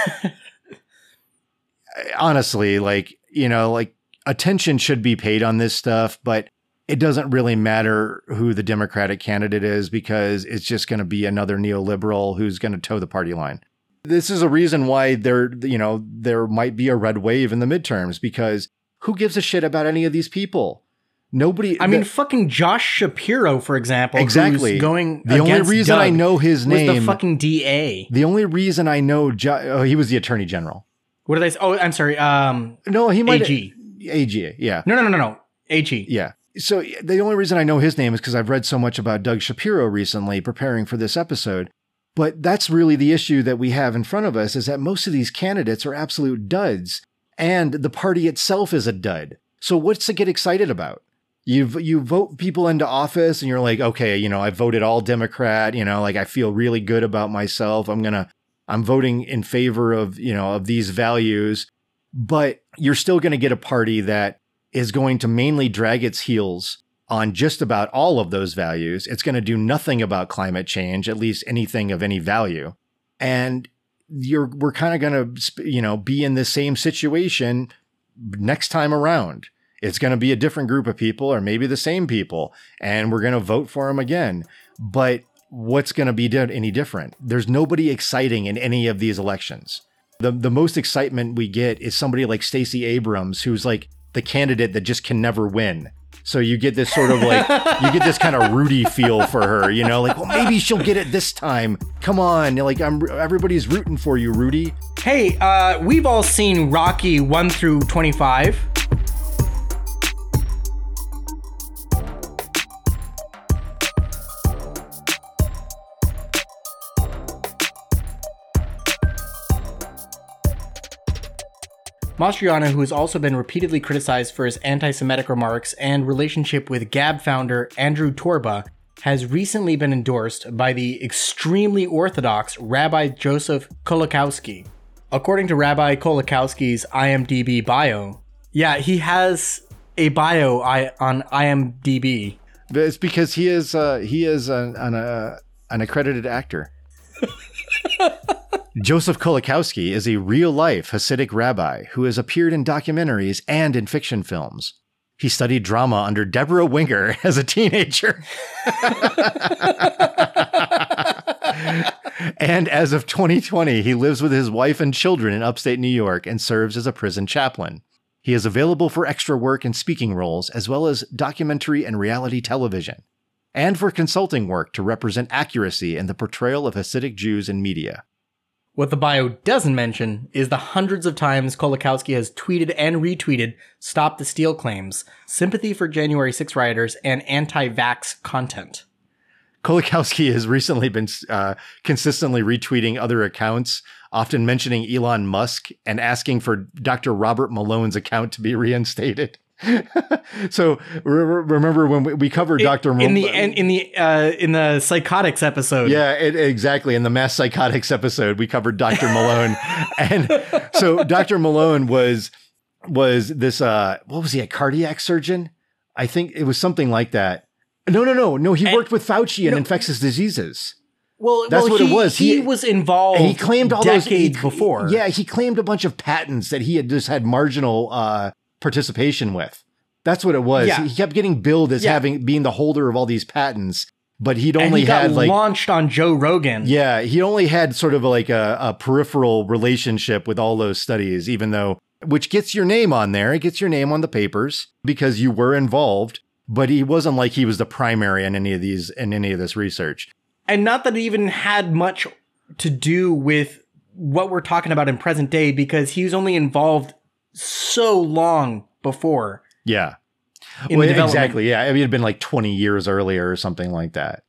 honestly, like, you know, like attention should be paid on this stuff, but it doesn't really matter who the Democratic candidate is because it's just going to be another neoliberal who's going to toe the party line. This is a reason why there, you know, there might be a red wave in the midterms because who gives a shit about any of these people? Nobody. I mean, the- fucking Josh Shapiro, for example, exactly. going. The only reason I know his was name. the fucking DA. the only reason I know, jo- oh, he was the attorney general. What did I say? Oh, I'm sorry. Um, No, he might AG. AG, yeah, No, no, no, no, no. AG. yeah. So the only reason I know his name is because I've read so much about Doug Shapiro recently, preparing for this episode. But that's really the issue that we have in front of us: is that most of these candidates are absolute duds, and the party itself is a dud. So what's to get excited about? You you vote people into office, and you're like, okay, you know, I voted all Democrat. You know, like I feel really good about myself. I'm gonna I'm voting in favor of, you know, of these values, but you're still going to get a party that is going to mainly drag its heels on just about all of those values. It's going to do nothing about climate change, at least anything of any value. And you're we're kind of going to, you know, be in the same situation next time around. It's going to be a different group of people or maybe the same people and we're going to vote for them again. But what's going to be any different? There's nobody exciting in any of these elections. The the most excitement we get is somebody like Stacey Abrams who's like the candidate that just can never win. So you get this sort of like you get this kind of Rudy feel for her, you know, like well maybe she'll get it this time. Come on, like I'm everybody's rooting for you, Rudy. Hey, uh, we've all seen Rocky 1 through 25. Mastriano, who has also been repeatedly criticized for his anti Semitic remarks and relationship with Gab founder Andrew Torba, has recently been endorsed by the extremely orthodox Rabbi Joseph Kolakowski. According to Rabbi Kolakowski's IMDb bio, yeah, he has a bio on IMDb. It's because he is uh, he is an an, uh, an accredited actor. Joseph Kolakowski is a real life Hasidic rabbi who has appeared in documentaries and in fiction films. He studied drama under Debra Winger as a teenager. and as of 2020, he lives with his wife and children in upstate New York and serves as a prison chaplain. He is available for extra work and speaking roles, as well as documentary and reality television, and for consulting work to represent accuracy in the portrayal of Hasidic Jews in media. What the bio doesn't mention is the hundreds of times Kolakowski has tweeted and retweeted Stop the Steal claims, sympathy for January 6 rioters, and anti vax content. Kolakowski has recently been uh, consistently retweeting other accounts, often mentioning Elon Musk and asking for Dr. Robert Malone's account to be reinstated. so re- re- remember when we, we covered Dr. in the in, in the uh, in the psychotics episode. Yeah, it, exactly. In the mass psychotics episode, we covered Dr. Malone, and so Dr. Malone was was this uh what was he a cardiac surgeon? I think it was something like that. No, no, no, no. He And- worked with Fauci and no. infectious diseases. well, That's well, what it was. He, He- was involved. And he claimed all decades those he- before. Yeah, he claimed a bunch of patents that he had just had marginal uh, participation with. That's what it was. Yeah. He kept getting billed as Yeah. having being the holder of all these patents, but he'd only he had like launched on Joe Rogan. Yeah, he only had sort of like a, a peripheral relationship with all those studies, even though, which gets your name on there, it gets your name on the papers because you were involved. But he wasn't like he was the primary in any of these in any of this research. and not that it even had much to do with what we're talking about in present day because he was only involved so long before Yeah, well, exactly. Yeah, I mean, it had been like twenty years earlier or something like that.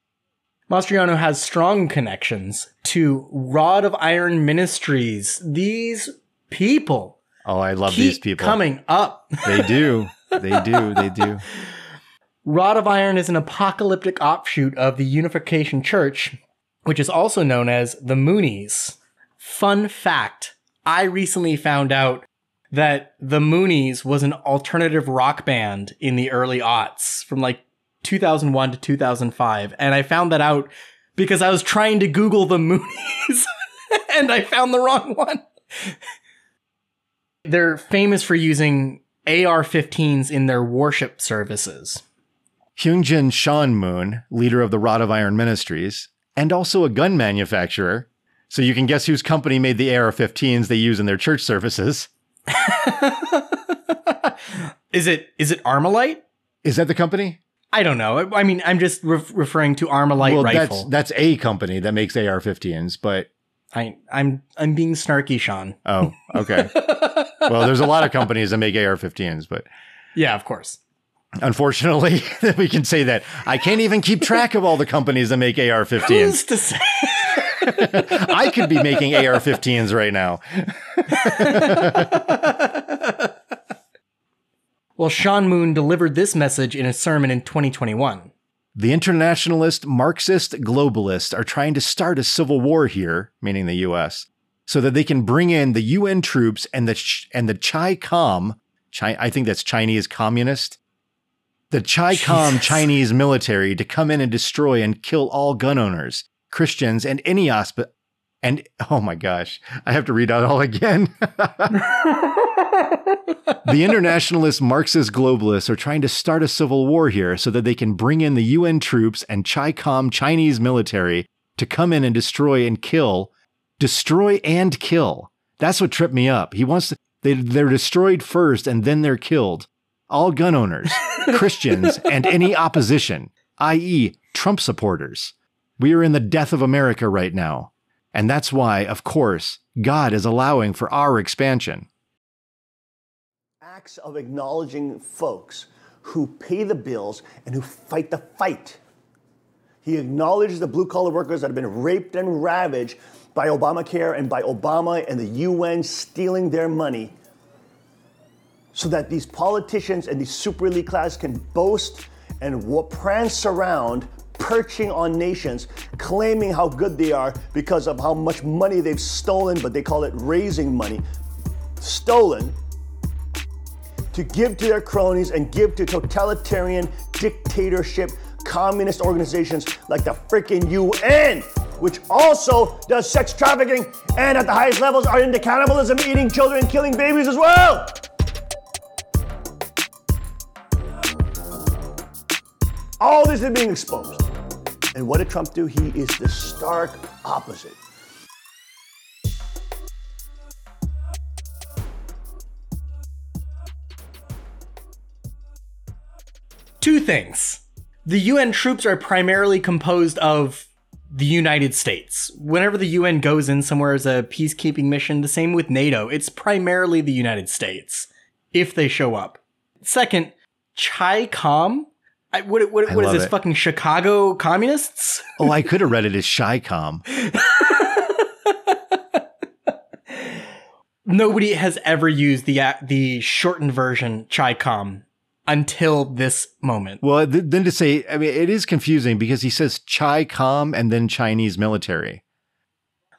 Mastriano has strong connections to Rod of Iron Ministries. These people Oh, I love these people. coming up. They do. They do. They do. Rod of Iron is an apocalyptic offshoot of the Unification Church, which is also known as the Moonies. Fun fact I recently found out that the Moonies was an alternative rock band in the early aughts from like 2001 to 2005. And I found that out because I was trying to Google the Moonies and I found the wrong one. They're famous for using AR 15s in their worship services. Hyung Jin Sean Moon, leader of the Rod of Iron Ministries, and also a gun manufacturer. So you can guess whose company made the AR 15s they use in their church services. is it is it Armalite? Is that the company? I don't know. I mean, I'm just re- referring to Armalite well, rifle. That's that's a company that makes AR-15s, but I I'm I'm being snarky, Sean. Oh, okay. well, there's a lot of companies that make AR-15s, but yeah, of course. Unfortunately, we can say that I can't even keep track of all the companies that make AR-15s. Who's to say? I could be making AR-15s right now. Well, Sean Moon delivered this message in a sermon in 2021. The internationalist, Marxist, globalists are trying to start a civil war here, meaning the US, so that they can bring in the UN troops and the and the Chi Com, Chi, I think that's Chinese communist, the Chi Com Chinese military to come in and destroy and kill all gun owners, Christians, and any osp- and oh my gosh, I have to read out all again. the internationalist Marxist globalists are trying to start a civil war here so that they can bring in the UN troops and Chi-Com Chinese military to come in and destroy and kill, destroy and kill. That's what tripped me up. He wants to, they, they're destroyed first and then they're killed. All gun owners, Christians, and any opposition, i.e., Trump supporters. We are in the death of America right now. And that's why, of course, God is allowing for our expansion. Acts of acknowledging folks who pay the bills and who fight the fight. He acknowledges the blue collar workers that have been raped and ravaged by Obamacare and by Obama and the UN stealing their money so that these politicians and these super elite class can boast and prance around perching on nations, claiming how good they are because of how much money they've stolen, but they call it raising money. Stolen to give to their cronies and give to totalitarian dictatorship communist organizations like the freaking UN, which also does sex trafficking and at the highest levels are into cannibalism, eating children, killing babies as well. All this is being exposed. And what did Trump do? He is the stark opposite. Two things. The UN troops are primarily composed of the United States. Whenever the UN goes in somewhere as a peacekeeping mission, the same with NATO, it's primarily the United States if they show up. Second, Chi Com I, what what, what is this? It. Fucking Chicago communists? oh, I could have read it as Chi-Com. Nobody has ever used the the shortened version Chi-Com until this moment. Well, th- then to say, I mean, it is confusing because he says Chi-Com and then Chinese military.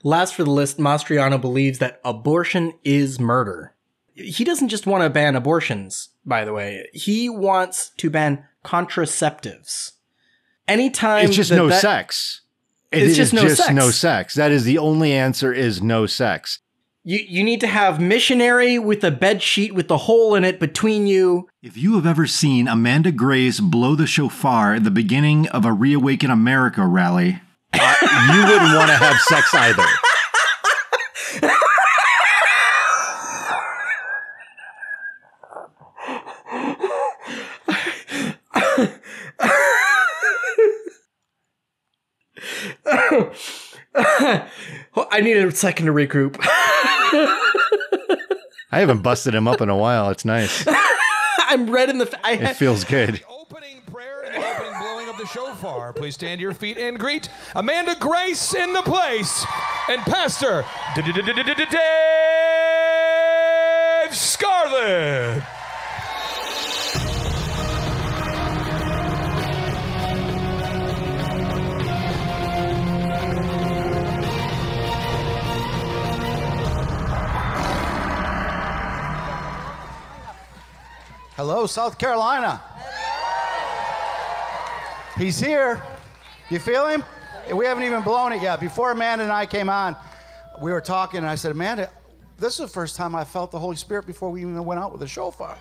Last for the list, Mastriano believes that abortion is murder. He doesn't just want to ban abortions, by the way. He wants to ban contraceptives. Anytime it's just that no that, sex. It it's just, no, just sex. no sex. That is the only answer is no sex. You you need to have missionary with a bed sheet with a hole in it between you. If you have ever seen Amanda Grace blow the shofar at the beginning of a Reawaken America rally, uh, you wouldn't want to have sex either. I need a second to regroup. I haven't busted him up in a while. It's nice. I'm red in the. F- I it feels good. Opening prayer and the opening blowing of the shofar. Please stand to your feet and greet Amanda Grace in the place and Pastor Dave Scarlett. Hello, South Carolina. He's here. You feel him? We haven't even blown it yet. Before Amanda and I came on, we were talking, and I said, Amanda, this is the first time I felt the Holy Spirit before we even went out with a shofar.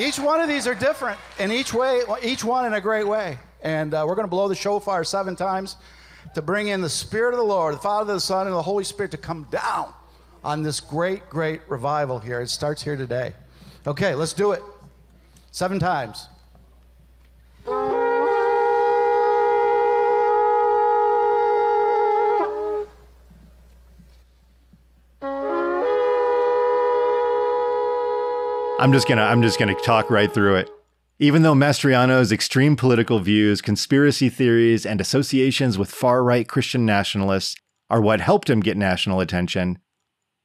Each one of these are different, and each way, each one in a great way. And uh, we're going to blow the shofar seven times to bring in the Spirit of the Lord, the Father, the Son, and the Holy Spirit to come down on this great, great revival here. It starts here today. Okay, let's do it. Seven times. I'm just gonna I'm just gonna talk right through it. Even though Mastriano's extreme political views, conspiracy theories, and associations with far right Christian nationalists are what helped him get national attention,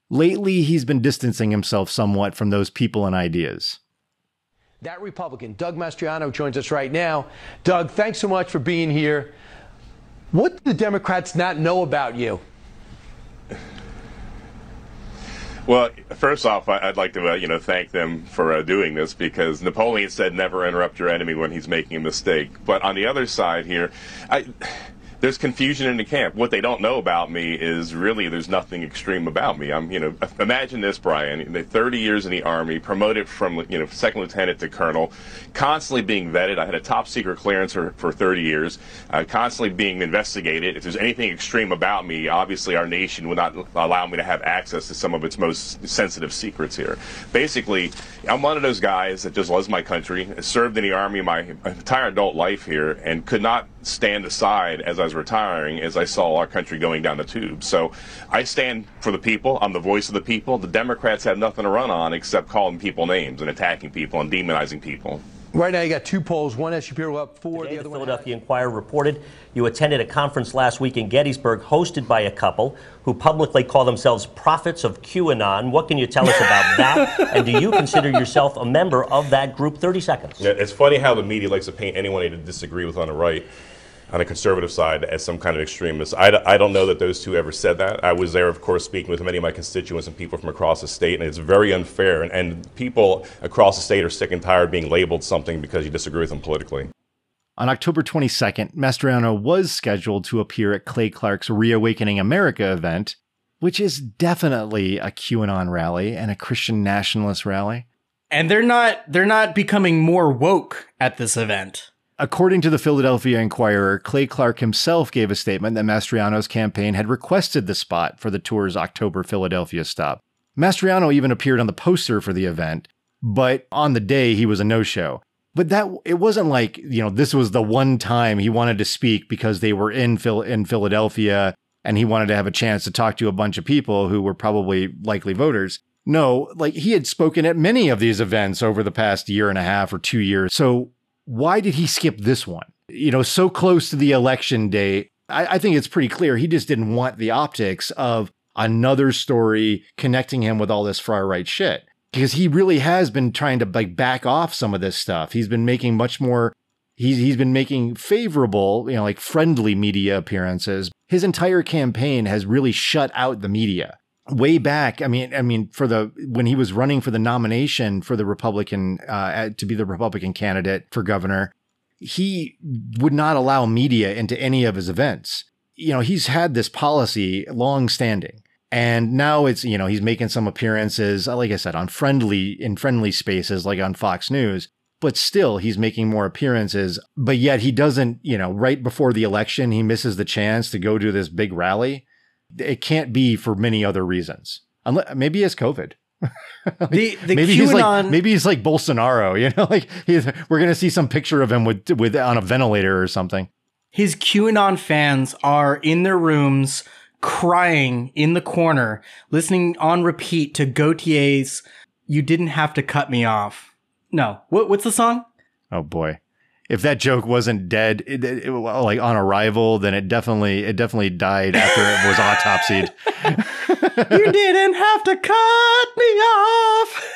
lately he's been distancing himself somewhat from those people and ideas. That Republican, Doug Mastriano, joins us right now. Doug, thanks so much for being here. What do the Democrats not know about you? Well, first off, I'd like to, uh, you know, thank them for uh, doing this because Napoleon said, "Never interrupt your enemy when he's making a mistake." But on the other side here, I there's confusion in the camp. What they don't know about me is really there's nothing extreme about me. I'm, you know, imagine this, Brian. 30 years in the Army, promoted from, you know, second lieutenant to colonel, constantly being vetted. I had a top secret clearance for, for 30 years, uh, constantly being investigated. If there's anything extreme about me, obviously our nation would not allow me to have access to some of its most sensitive secrets here. Basically, I'm one of those guys that just loves my country, served in the Army my entire adult life here, and could not stand aside as I was retiring as I saw our country going down the tube. So I stand for the people. I'm the voice of the people. The Democrats have nothing to run on except calling people names and attacking people and demonizing people. Right now, you got two polls. One has Shapiro up four. Today, the other the Philadelphia Inquirer reported you attended a conference last week in Gettysburg hosted by a couple who publicly call themselves prophets of QAnon. What can you tell us about that? and do you consider yourself a member of that group? 30 seconds. Yeah, it's funny how the media likes to paint anyone they disagree with on the right on the conservative side as some kind of extremist. I, I don't know that those two ever said that. I was there, of course, speaking with many of my constituents and people from across the state, and it's very unfair. And, and people across the state are sick and tired of being labeled something because you disagree with them politically. On October 22nd, Mastriano was scheduled to appear at Clay Clark's Reawakening America event, which is definitely a QAnon rally and a Christian nationalist rally. And they're not they're not becoming more woke at this event. According to the Philadelphia Inquirer, Clay Clark himself gave a statement that Mastriano's campaign had requested the spot for the tour's October Philadelphia stop. Mastriano even appeared on the poster for the event, but on the day he was a no-show. But that it wasn't like, you know, this was the one time he wanted to speak because they were in Phil in Philadelphia and he wanted to have a chance to talk to a bunch of people who were probably likely voters. No, like he had spoken at many of these events over the past year and a half or 2 years. So why did he skip this one? You know, so close to the election day. I, I, think it's pretty clear he just didn't want the optics of another story connecting him with all this far right shit. Because he really has been trying to like back off some of this stuff. He's been making much more he's he's been making favorable, you know, like friendly media appearances. His entire campaign has really shut out the media way back i mean i mean for the when he was running for the nomination for the republican uh, to be the republican candidate for governor he would not allow media into any of his events. You know he's had this policy long standing and now it's you know he's making some appearances uh, like i said on friendly in friendly spaces like on fox news but still he's making more appearances. But yet he doesn't you know right before the election he misses the chance to go to this big rally it can't be for many other reasons. Unless, maybe it's COVID. like, the, the maybe QAnon, he's like maybe he's like Bolsonaro, you know, like we're gonna see some picture of him with with on a ventilator or something. His QAnon fans are in their rooms crying in the corner, listening on repeat to Gotye's "You Didn't Have to Cut Me Off." No, what, what's the song? Oh boy, if that joke wasn't dead, it, it, it, like on arrival, then it definitely it definitely died after it was autopsied. you didn't have to cut me off.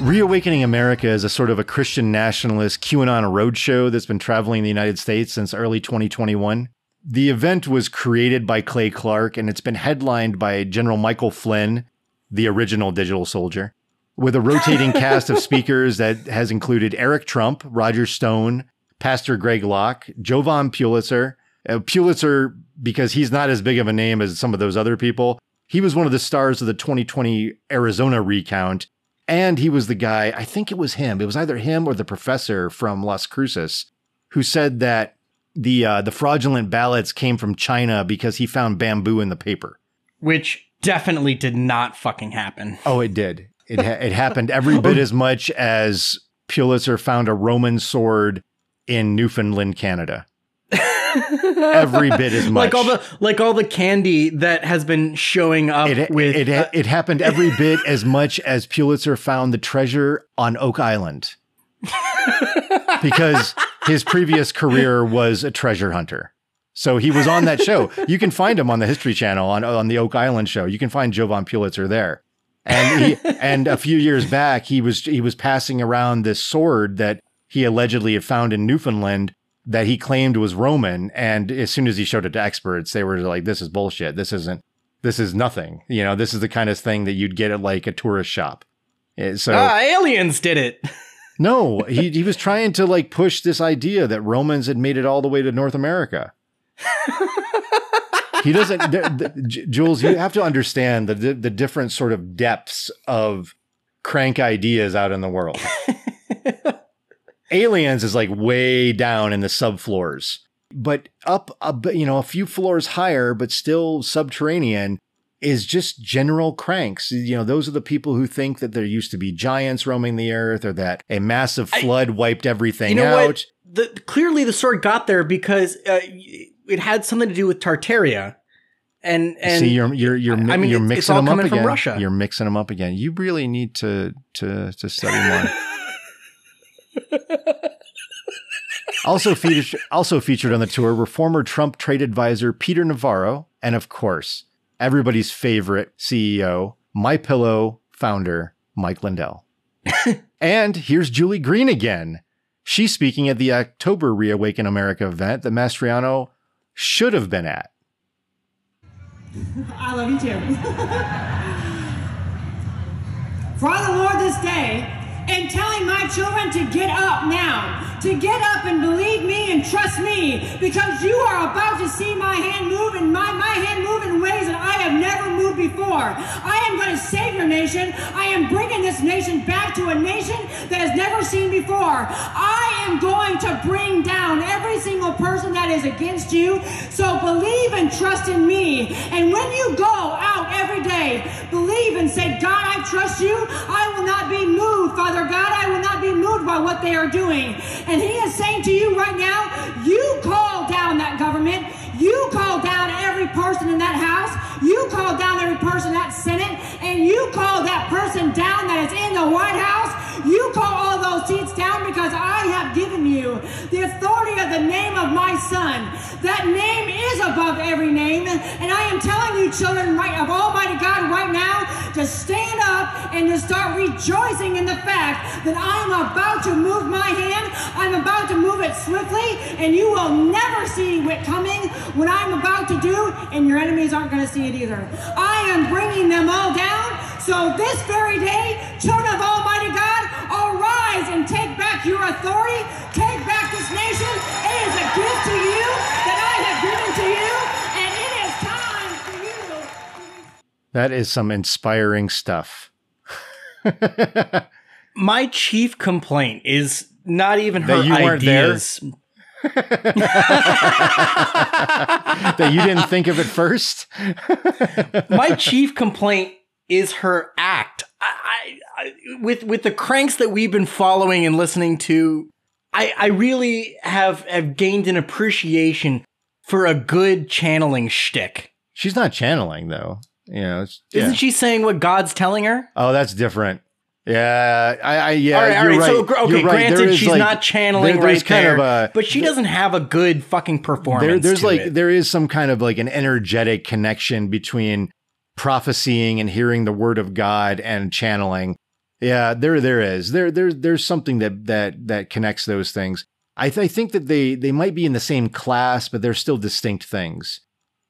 Reawakening America is a sort of a Christian nationalist QAnon roadshow that's been traveling the United States since early 2021. The event was created by Clay Clark and it's been headlined by General Michael Flynn, the original digital soldier, with a rotating cast of speakers that has included Eric Trump, Roger Stone, Pastor Greg Locke, Jovan Pulitzer. Uh, Pulitzer, because he's not as big of a name as some of those other people, he was one of the stars of the 2020 Arizona recount. And he was the guy, I think it was him, it was either him or the professor from Las Cruces, who said that the uh, the fraudulent ballots came from China because he found bamboo in the paper. Which definitely did not fucking happen. Oh, it did. It ha- it happened every bit as much as Pulitzer found a Roman sword in Newfoundland, Canada. every bit as much. Like all the like all the candy that has been showing up it, with it, uh, it happened every bit as much as Pulitzer found the treasure on Oak Island. because his previous career was a treasure hunter. So he was on that show. You can find him on the History Channel on on the Oak Island show. You can find Jovan Pulitzer there. And he, and a few years back, he was he was passing around this sword that he allegedly had found in Newfoundland that he claimed was Roman. And as soon as he showed it to experts, they were like, "This is bullshit. This isn't. This is nothing. You know, this is the kind of thing that you'd get at like a tourist shop." Eh, So ah, aliens did it. no, he he was trying to like push this idea that Romans had made it all the way to North America. he doesn't, the, the, Jules. You have to understand the, the the different sort of depths of crank ideas out in the world. Aliens is like way down in the subfloors, but up, a you know, a few floors higher, but still subterranean is just general cranks. You know, those are the people who think that there used to be giants roaming the earth or that a massive flood wiped everything You know out. what? The, clearly, the sword got there because uh, it had something to do with Tartaria, and and See, you're you're you're, I mean, you're it's- mixing it's them up again. from Russia. You're mixing them up again. You really need to to to study more. also featured also featured on the tour were former Trump trade advisor Peter Navarro and of course everybody's favorite CEO, My Pillow founder Mike Lindell. and here's Julie Green again. She's speaking at the October Reawaken America event that Mastriano should have been at. I love you too. For the Lord, this day, am telling my children to get up now, to get up and believe me and trust me, because you are about to see my hand move and my, my hand move in ways that I have never moved before. I am going to save your nation. I am bringing this nation back to a nation that has never seen before. I am going to bring down every single person that is against you. So believe and trust in me. And when you go out every day, believe and say, God, I trust you. I will not be moved, Father God. I will not be moved by what they are doing. And he is saying to you right now, you call down that government. You call down every person in that house. You call down every person in that Senate. And you call that person down that is in the White House. You call all those seats down because I have given you the authority of the name of my son. That name is above every name. And I am telling you, children right, of Almighty God right now, to stand up and to start rejoicing in the fact that I am about to move my hand. I'm about to move it swiftly, and you will never see it coming what I'm about to do, and your enemies aren't going to see it either. I am bringing them all down. So this very day, children of Almighty God, arise and take back your authority. Take back this nation. That is some inspiring stuff. my chief complaint is not even her That you weren't there? ideas. that you didn't think of it first? my chief complaint is her act. I, I, I, with with the cranks that we've been following and listening to, I, I really have have gained an appreciation for a good channeling shtick. She's not channeling though. You know, it's- Isn't she saying what God's telling her? Oh, that's different. Yeah, I, I yeah. all right, all you're right. right. So okay, You're granted, is, she's like- not channeling there- right kind there, of a, but she doesn't have a good fucking performance. there, there's to like it. there is some kind of like an energetic connection between prophesying and hearing the word of God and channeling. Yeah, there there is. There there there's something that that that connects those things. I, th- I think that they they might be in the same class, but they're still distinct things.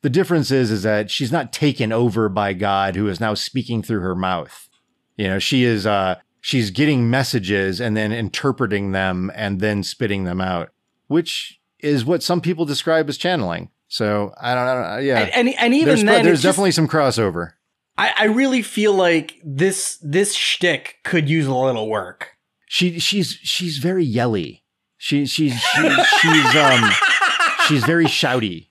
The difference is is that she's not taken over by God, who is now speaking through her mouth. You know, she is uh, she's getting messages and then interpreting them and then spitting them out, which is what some people describe as channeling. So I don't know. Yeah, And- and- and even there's, then, there's it's just- definitely some crossover. I, I really feel like this this shtick could use a little work. She she's she's very yelly. She she's she, she's um she's very shouty.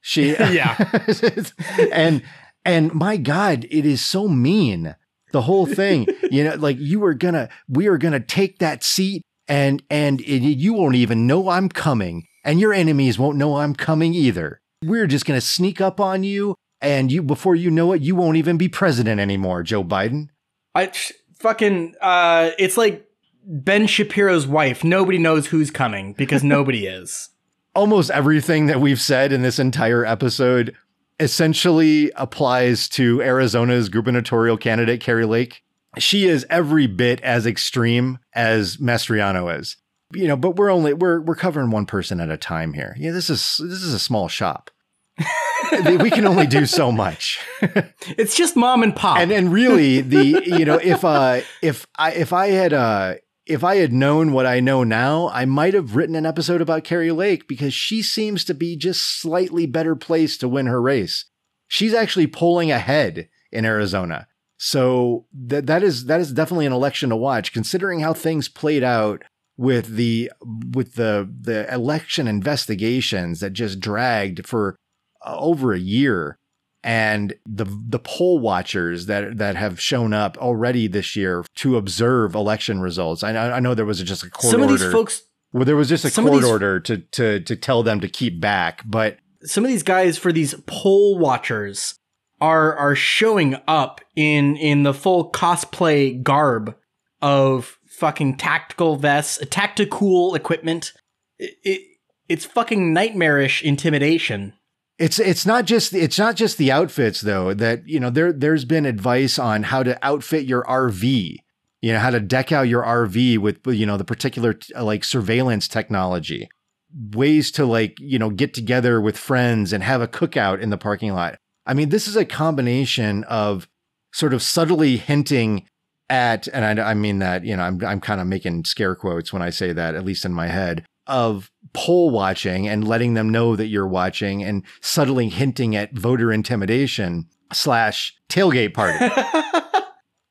She Yeah. and and my God, it is so mean. The whole thing, you know, like you are gonna we are gonna take that seat and and it, you won't even know I'm coming, and your enemies won't know I'm coming either. We're just gonna sneak up on you, and you before you know it, you won't even be president anymore, Joe Biden. I fucking uh it's like Ben Shapiro's wife. Nobody knows who's coming because nobody is. Almost everything that we've said in this entire episode essentially applies to Arizona's gubernatorial candidate, Kari Lake. She is every bit as extreme as Mastriano is. You know, but we're only we're we're covering one person at a time here. Yeah, this is this is a small shop. we can only do so much. it's just mom and pop. And and really the you know if uh if I if I had uh if I had known what I know now, I might have written an episode about Kari Lake because she seems to be just slightly better placed to win her race. She's actually polling ahead in Arizona. So that that is that is definitely an election to watch considering how things played out with the with the the election investigations that just dragged for over a year and the the poll watchers that that have shown up already this year to observe election results. I know I know there was just a court Some of order. these folks well, there was just a court these- order to to to tell them to keep back, but some of these guys for these poll watchers are are showing up in in the full cosplay garb of fucking tactical vests, tactical equipment. It, it it's fucking nightmarish intimidation. It's it's not just it's not just the outfits though that you know there there's been advice on how to outfit your RV, you know how to deck out your RV with you know the particular uh, like surveillance technology, ways to like you know get together with friends and have a cookout in the parking lot. I mean this is a combination of sort of subtly hinting at and I, I mean that you know I'm I'm kind of making scare quotes when I say that at least in my head of poll watching and letting them know that you're watching and subtly hinting at voter intimidation slash tailgate party.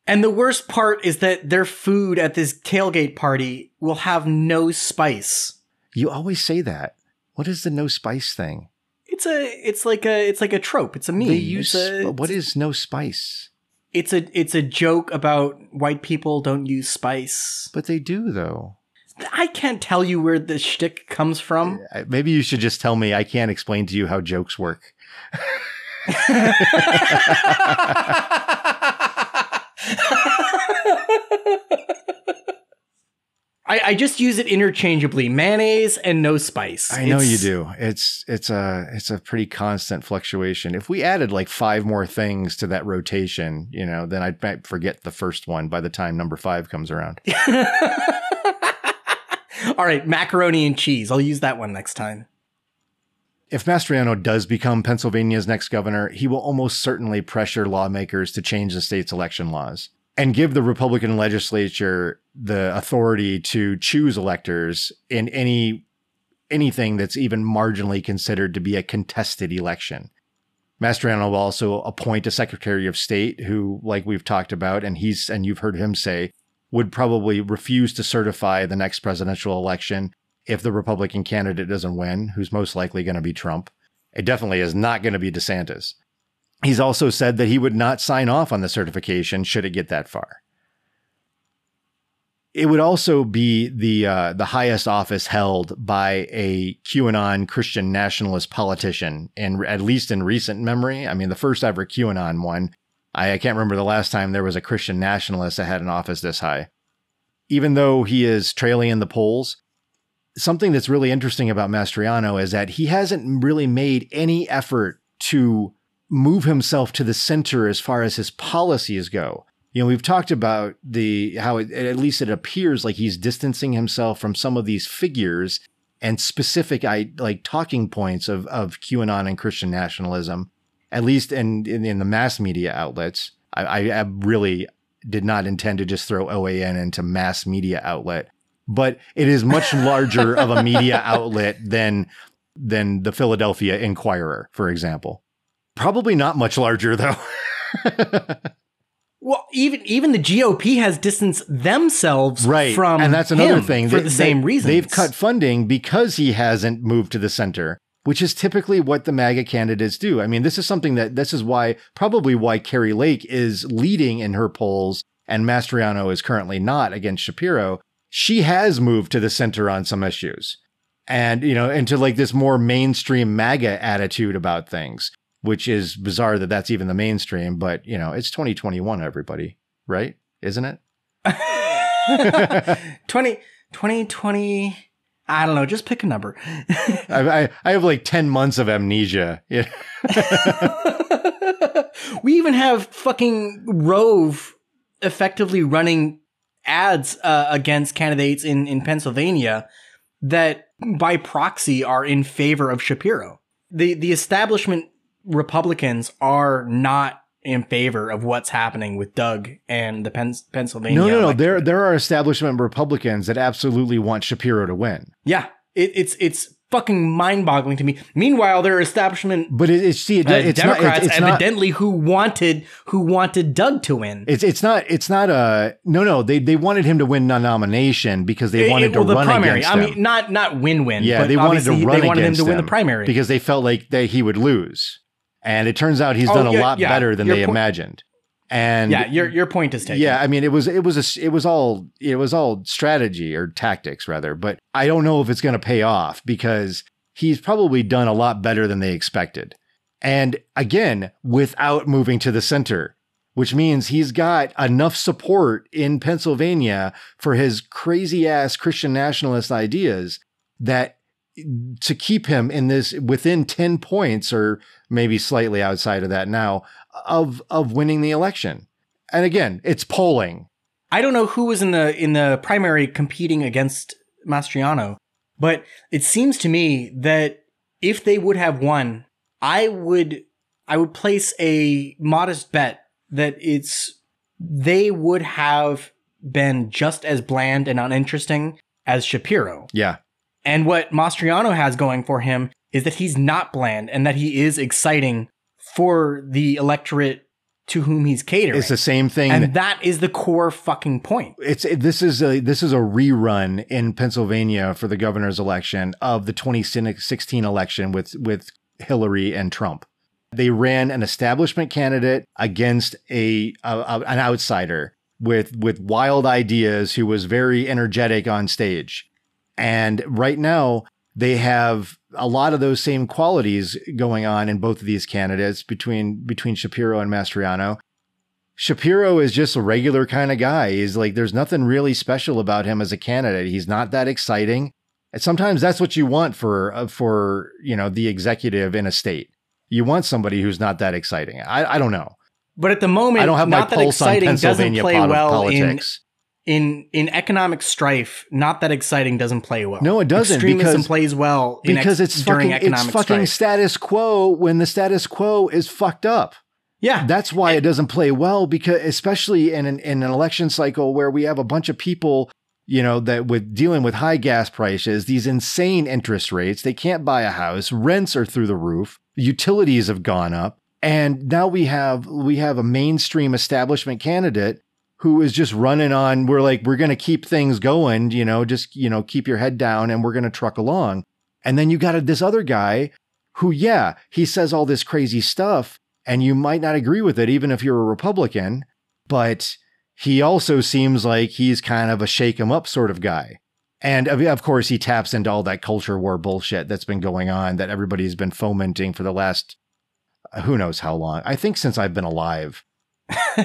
And the worst part is that their food at this tailgate party will have no spice. you always say that. What is the no spice thing? It's a it's like a it's like a trope. It's a meme. They use a, what is no spice? it's a it's a joke about white people don't use spice. But they do though. I can't tell you where the shtick comes from. Maybe you should just tell me. I can't explain to you how jokes work. I, I just use it interchangeably, mayonnaise and no spice. I know It's- you do. It's it's a it's a pretty constant fluctuation. If we added like five more things to that rotation, you know, then I might forget the first one by the time number five comes around. All right, macaroni and cheese. I'll use that one next time. If Mastriano does become Pennsylvania's next governor, he will almost certainly pressure lawmakers to change the state's election laws and give the Republican legislature the authority to choose electors in any anything that's even marginally considered to be a contested election. Mastriano will also appoint a Secretary of State who, like we've talked about, and he's and you've heard him say, would probably refuse to certify the next presidential election if the Republican candidate doesn't win, who's most likely going to be Trump. It definitely is not going to be DeSantis. He's also said that he would not sign off on the certification should it get that far. It would also be the uh, the highest office held by a QAnon Christian nationalist politician, in at least in recent memory. I mean, the first ever QAnon one. I, I can't remember the last time there was a Christian nationalist that had an office this high. Even though he is trailing in the polls, something that's really interesting about Mastriano is that he hasn't really made any effort to move himself to the center as far as his policies go. You know, we've talked about the how it, at least it appears like he's distancing himself from some of these figures and specific like talking points of of QAnon and Christian nationalism, at least in in, in the mass media outlets. I, I really did not intend to just throw OAN into mass media outlet, but it is much larger of a media outlet than than the Philadelphia Inquirer, for example. Probably not much larger though. Well, even even the GOP has distanced themselves right from and that's another him thing for They- the same they- reason. they've cut funding because he hasn't moved to the center which is typically what the maga candidates do. I mean this is something that this is why probably why Kari lake is leading in her polls and mastriano is currently not against shapiro. She has moved to the center on some issues and you know into like this more mainstream maga attitude about things which is bizarre that that's even the mainstream but you know it's 2021 everybody right? Isn't it? 20, 2020, I don't know, just pick a number. I, I, I have like 10 months of amnesia. Yeah. we even have fucking Rove effectively running ads uh, against candidates in, in Pennsylvania that by proxy are in favor of Shapiro. The the establishment Republicans are not in favor of what's happening with Doug and the Pens- Pennsylvania. No, no, no. There, there are establishment Republicans that absolutely want Shapiro to win. Yeah, it, it's it's fucking mind-boggling to me. Meanwhile, there are establishment But it, it's see, it, uh, it's not. Democrats It's, it's not. evidently who wanted who wanted Doug to win. It's it's not. It's not a no, no. They they wanted him to win the nomination because they It- wanted it- well, to the run primary. against I him. mean, not not win-win. yeah, but they wanted to run They wanted him to win the primary because they felt like that he would lose, and it turns out he's Oh, done a yeah, lot yeah. better than Your they point- imagined. And yeah, your your point is taken. Yeah, I mean, it was it was a it was all it was all strategy or tactics rather, but I don't know if it's going to pay off because he's probably done a lot better than they expected, and again, without moving to the center, which means he's got enough support in Pennsylvania for his crazy ass Christian nationalist ideas that to keep him in this within 10 points or maybe slightly outside of that now of of winning the election. And again, it's polling. I don't know who was in the in the primary competing against Mastriano, but it seems to me that if they would have won, I would I would place a modest bet that it's they would have been just as bland and uninteresting as Shapiro. Yeah. And what Mastriano has going for him is that he's not bland and that he is exciting for the electorate to whom he's catering. It's the same thing And that is the core fucking point. it's this is a this is a rerun in Pennsylvania for the governor's election of the 2016 election with with Hillary and Trump. They ran an establishment candidate against a, a, a- an outsider with with wild ideas who was very energetic on stage. And right now they have a lot of those same qualities going on in both of these candidates between between Shapiro and Mastriano. Shapiro is just a regular kind of guy. He's like, there's nothing really special about him as a candidate. He's not that exciting. And sometimes that's what you want for uh, for you know the executive in a state. You want somebody who's not that exciting. I, I don't know. But at the moment, I don't have my not that pulse on exciting doesn't Pennsylvania play pol- well politics. In in economic strife. Not that exciting doesn't play well. No, it doesn't, Extremism because- plays well because ex- it's during fucking it's fucking strife. status quo when the status quo is fucked up. Yeah, that's why it doesn't play well because especially in an, in an election cycle where we have a bunch of people, you know, that with dealing with high gas prices, these insane interest rates, they can't buy a house, rents are through the roof, utilities have gone up, and now we have we have a mainstream establishment candidate who is just running on we're like we're going to keep things going, you know, just you know, keep your head down and we're going to truck along. And then you got this other guy who yeah, he says all this crazy stuff and you might not agree with it even if you're a Republican, but he also seems like he's kind of a shake 'em up sort of guy. And of course, he taps into all that culture war bullshit that's been going on that everybody's been fomenting for the last uh, who knows how long. I think since I've been alive.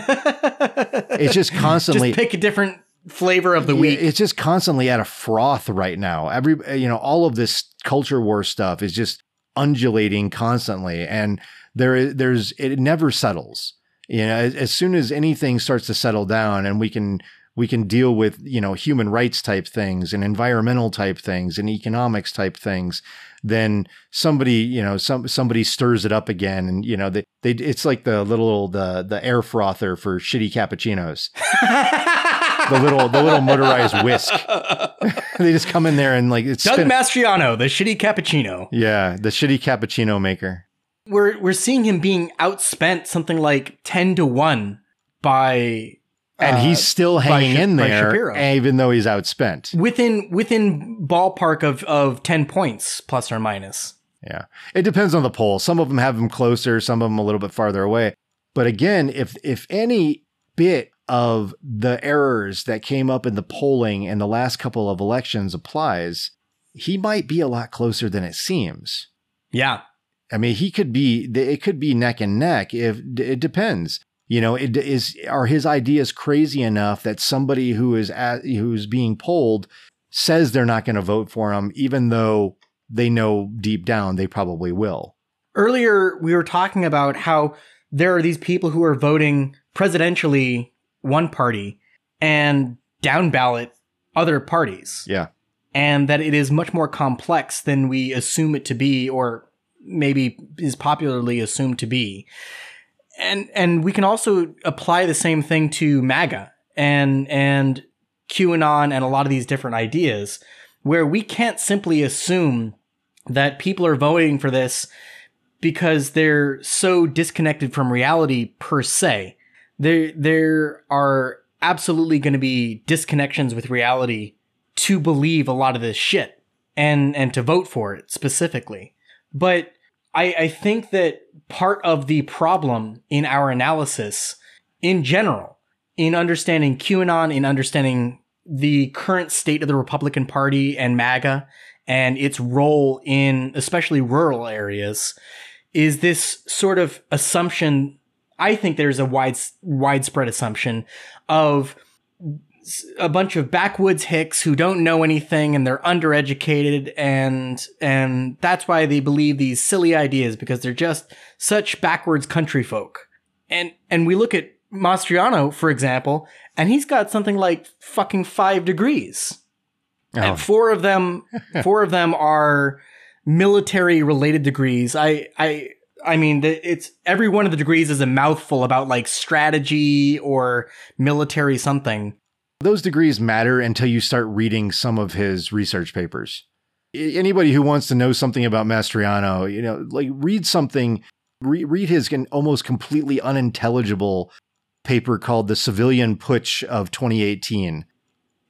it's just constantly Just pick a different flavor of the yeah, week. It's just constantly at a froth right now. Every you know, all of this culture war stuff is just undulating constantly, and there is there's it never settles. You know, as, as soon as anything starts to settle down and we can we can deal with you know human rights type things and environmental type things and economics type things then somebody you know some somebody stirs it up again and you know they, they it's like the little the the air frother for shitty cappuccinos. The little the little motorized whisk. They just come in there and like it's Doug spin- Mastriano, the shitty cappuccino. yeah the shitty cappuccino maker. We're we're seeing him being outspent something like ten to one by and uh, he's still hanging Sha- in there even though he's outspent within within ballpark of of ten points plus or minus. Yeah. It depends on the poll. Some of them have him closer, some of them a little bit farther away. But again, if if any bit of the errors that came up in the polling in the last couple of elections applies, he might be a lot closer than it seems. Yeah. I mean, he could be it could be neck and neck if it depends. You know, it is are his ideas crazy enough that somebody who is at, who's being polled says they're not going to vote for him even though they know deep down they probably will. Earlier we were talking about how there are these people who are voting presidentially one party and down ballot other parties. Yeah. and that it is much more complex than we assume it to be or maybe is popularly assumed to be and and we can also apply the same thing to MAGA and and QAnon and a lot of these different ideas where we can't simply assume that people are voting for this because they're so disconnected from reality per se. There there are absolutely going to be disconnections with reality to believe a lot of this shit and and to vote for it specifically. But I, I think that part of the problem in our analysis in general, in understanding QAnon, in understanding the current state of the Republican Party and MAGA and its role in especially rural areas, is this sort of assumption. I think there's a wide, widespread assumption of a bunch of backwoods hicks who don't know anything and they're undereducated and and that's why they believe these silly ideas because they're just such backwards country folk. And and we look at Mastriano, for example, and he's got something like fucking five degrees. Oh. And four of them four of them are military related degrees. I I I mean, it's every one of the degrees is a mouthful about like strategy or military something. Those degrees matter until you start reading some of his research papers. Anybody who wants to know something about Mastriano, you know, like read something, re- read his almost completely unintelligible paper called "The Civilian Putsch of 2018,"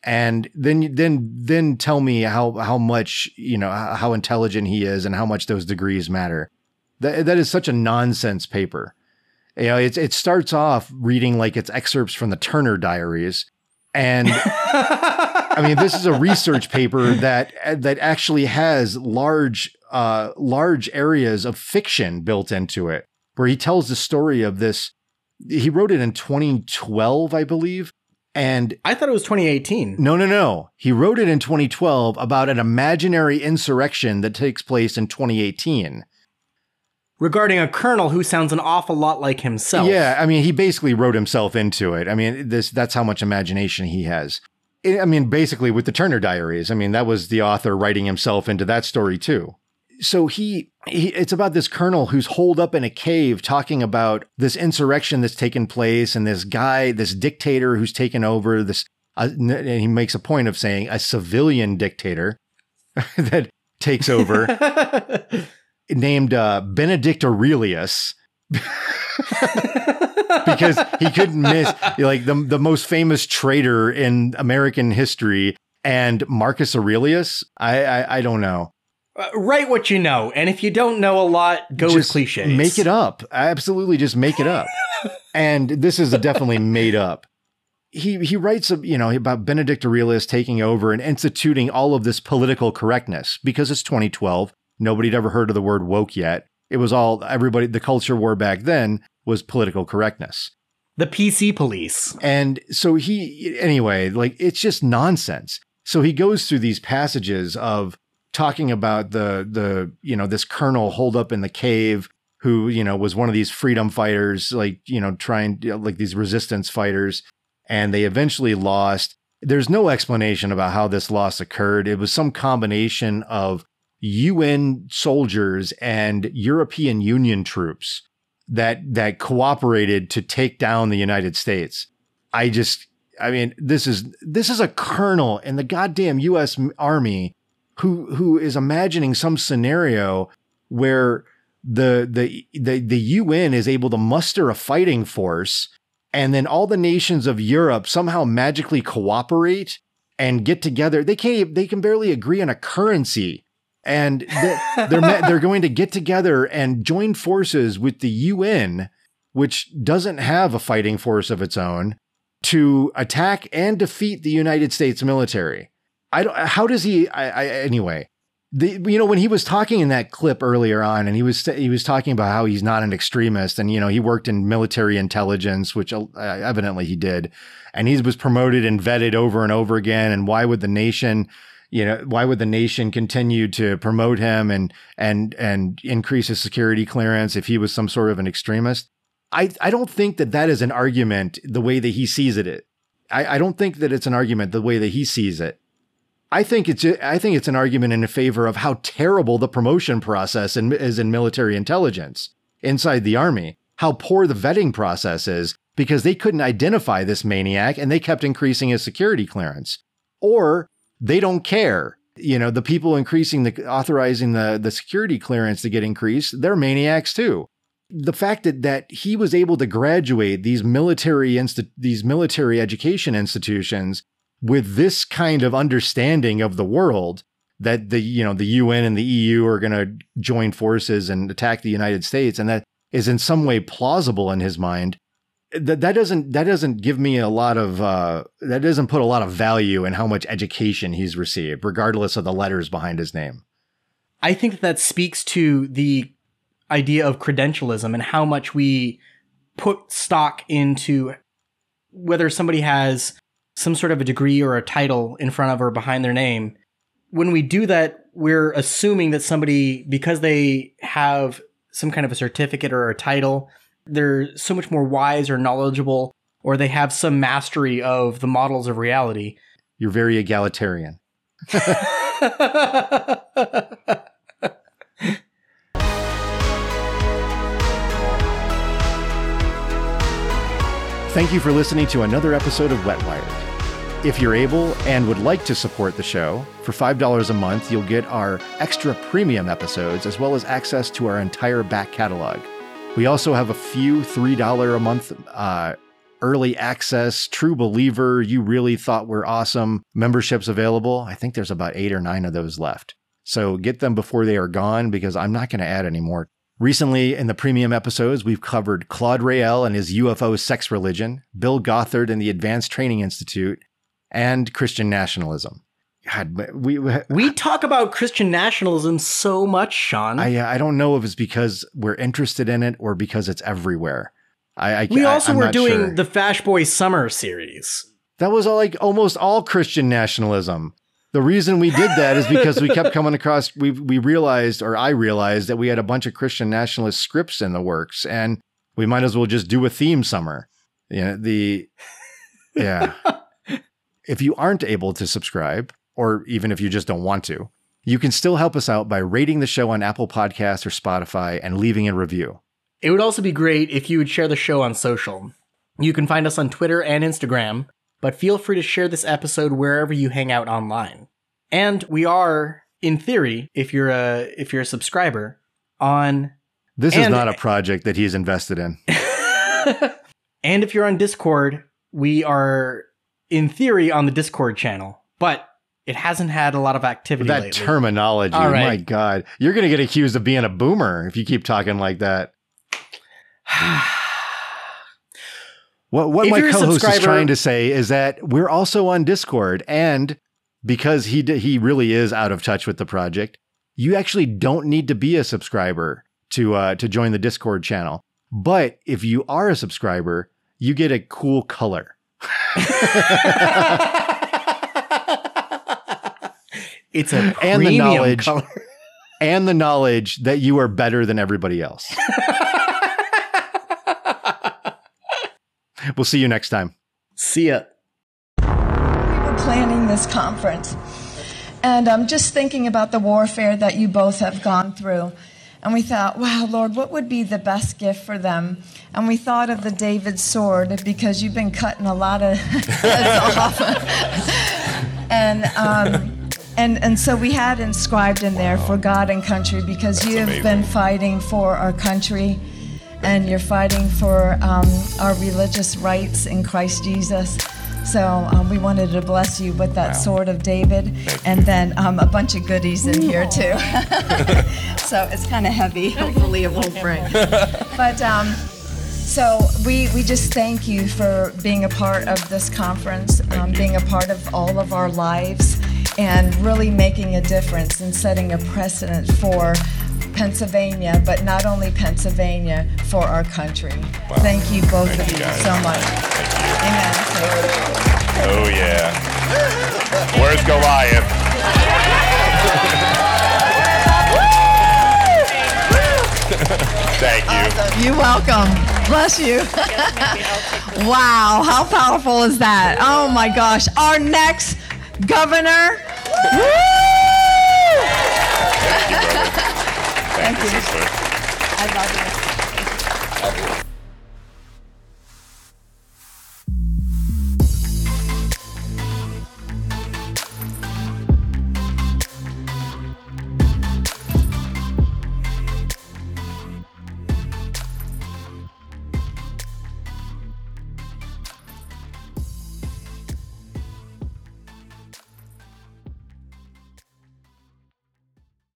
and then then then tell me how how much you know how intelligent he is and how much those degrees matter. That that is such a nonsense paper. You know, it's it starts off reading like it's excerpts from the Turner Diaries, and I mean, this is a research paper that that actually has large uh, large areas of fiction built into it, where he tells the story of this. He wrote it in 2012, I believe, and I thought it was 2018. no, no, no. He wrote it in 2012 about an imaginary insurrection that takes place in 2018. Regarding a colonel who sounds an awful lot like himself. Yeah, I mean, he basically wrote himself into it. I mean, this that's how much imagination he has. I mean, basically with the Turner Diaries. I mean, that was the author writing himself into that story too. So he, he it's about this colonel who's holed up in a cave talking about this insurrection that's taken place and this guy, this dictator who's taken over this uh, and he makes a point of saying a civilian dictator that takes over named uh, Benedict Aurelius because he couldn't miss like the the most famous traitor in American history and Marcus Aurelius. I I, I don't know. Uh, write what you know, and if you don't know a lot, go with cliches. Make it up. Absolutely, just make it up. and this is definitely made up. He he writes you know about Benedict Aurelius taking over and instituting all of this political correctness because it's 2012. Nobody'd ever heard of the word woke yet. It was all everybody. The culture war back then was political correctness. The PC police. And so he, anyway, like it's just nonsense. So he goes through these passages of talking about the, the, you know, this colonel holed up in the cave who, you know, was one of these freedom fighters, like, you know, trying, like these resistance fighters. And they eventually lost. There's no explanation about how this loss occurred. It was some combination of UN soldiers and European Union troops that that cooperated to take down the United States. I just I mean this is this is a colonel in the goddamn US army who who is imagining some scenario where the the the the UN is able to muster a fighting force and then all the nations of Europe somehow magically cooperate and get together. They can't they can barely agree on a currency and they're they're, they're going to get together and join forces with the UN, which doesn't have a fighting force of its own, to attack and defeat the United States military. I don't. How does he? I, I anyway. The, you know when he was talking in that clip earlier on and he was he was talking about how he's not an extremist and you know he worked in military intelligence which uh, evidently he did and he was promoted and vetted over and over again and why would the nation you know why would the nation continue to promote him and and and increase his security clearance if he was some sort of an extremist i i don't think that that is an argument the way that he sees it i i don't think that it's an argument the way that he sees it I think it's I think it's an argument in favor of how terrible the promotion process in, is in military intelligence inside the army. How poor the vetting process is because they couldn't identify this maniac and they kept increasing his security clearance. Or they don't care. You know, the people increasing the authorizing the the security clearance to get increased, they're maniacs too. The fact that that he was able to graduate these military insti- these military education institutions with this kind of understanding of the world that the you know the UN and the EU are going to join forces and attack the United States and that is in some way plausible in his mind that that doesn't that doesn't give me a lot of uh, that doesn't put a lot of value in how much education he's received, regardless of the letters behind his name. I think that speaks to the idea of credentialism and how much we put stock into whether somebody has some sort of a degree or a title in front of or behind their name. When we do that, we're assuming that somebody, because they have some kind of a certificate or a title, they're so much more wise or knowledgeable, or they have some mastery of the models of reality. You're very egalitarian. Thank you for listening to another episode of Wet Wired. If you're able and would like to support the show, for $5 a month, you'll get our extra premium episodes as well as access to our entire back catalog. We also have a few $3 a month uh, early access, true believer, you really thought we're awesome memberships available. I think there's about eight or nine of those left. So get them before they are gone because I'm not going to add any more. Recently, in the premium episodes, we've covered Claude Rael and his UFO sex religion, Bill Gothard and the Advanced Training Institute, and Christian nationalism. God, we we talk about Christian nationalism so much, Sean. I uh, I don't know if it's because we're interested in it or because it's everywhere. I, I we also I, were doing sure. the Fash Boy Summer series. That was all, like almost all Christian nationalism. The reason we did that is because we kept coming across. We we realized, or I realized, that we had a bunch of Christian nationalist scripts in the works, and we might as well just do a theme summer. You know, the yeah. if you aren't able to subscribe, or even if you just don't want to, you can still help us out by rating the show on Apple Podcasts or Spotify and leaving a review. It would also be great if you would share the show on social. You can find us on Twitter and Instagram, but feel free to share this episode wherever you hang out online. And we are, in theory, if you're a if you're a subscriber, on This is not a project that he's invested in. and if you're on Discord, we are in theory on the Discord channel, but it hasn't had a lot of activity. that lately. terminology, All right. my God. You're going to get accused of being a boomer if you keep talking like that. what what If my co-host is trying to say is that we're also on Discord and because he d- he really is out of touch with the project, you actually don't need to be a subscriber to uh, to join the Discord channel. But if you are a subscriber, you get a cool color. It's a and the premium knowledge color. and the knowledge that you are better than everybody else. we'll see you next time. See ya. We were planning this conference, and I'm um, just thinking about the warfare that you both have gone through. And we thought, wow, Lord, what would be the best gift for them? And we thought of the David sword because you've been cutting a lot of heads off. and, um, and, and so we had inscribed in there for God and country because That's you have amazing. been fighting for our country and you're fighting for um, our religious rights in Christ Jesus. So um, we wanted to bless you with that sword of David, and then um, a bunch of goodies in here too. so it's kind of heavy. Hopefully it won't break. But um, so we we just thank you for being a part of this conference, um, being a part of all of our lives, and really making a difference and setting a precedent for. Pennsylvania, but not only Pennsylvania, for our country. Thank you both Thank of you, you so much. Amen. Oh yeah. Where's Goliath? Thank you. You're welcome. Bless you. wow, how powerful is that? Oh my gosh. Our next governor. Woo! Thank you, sister. I love you.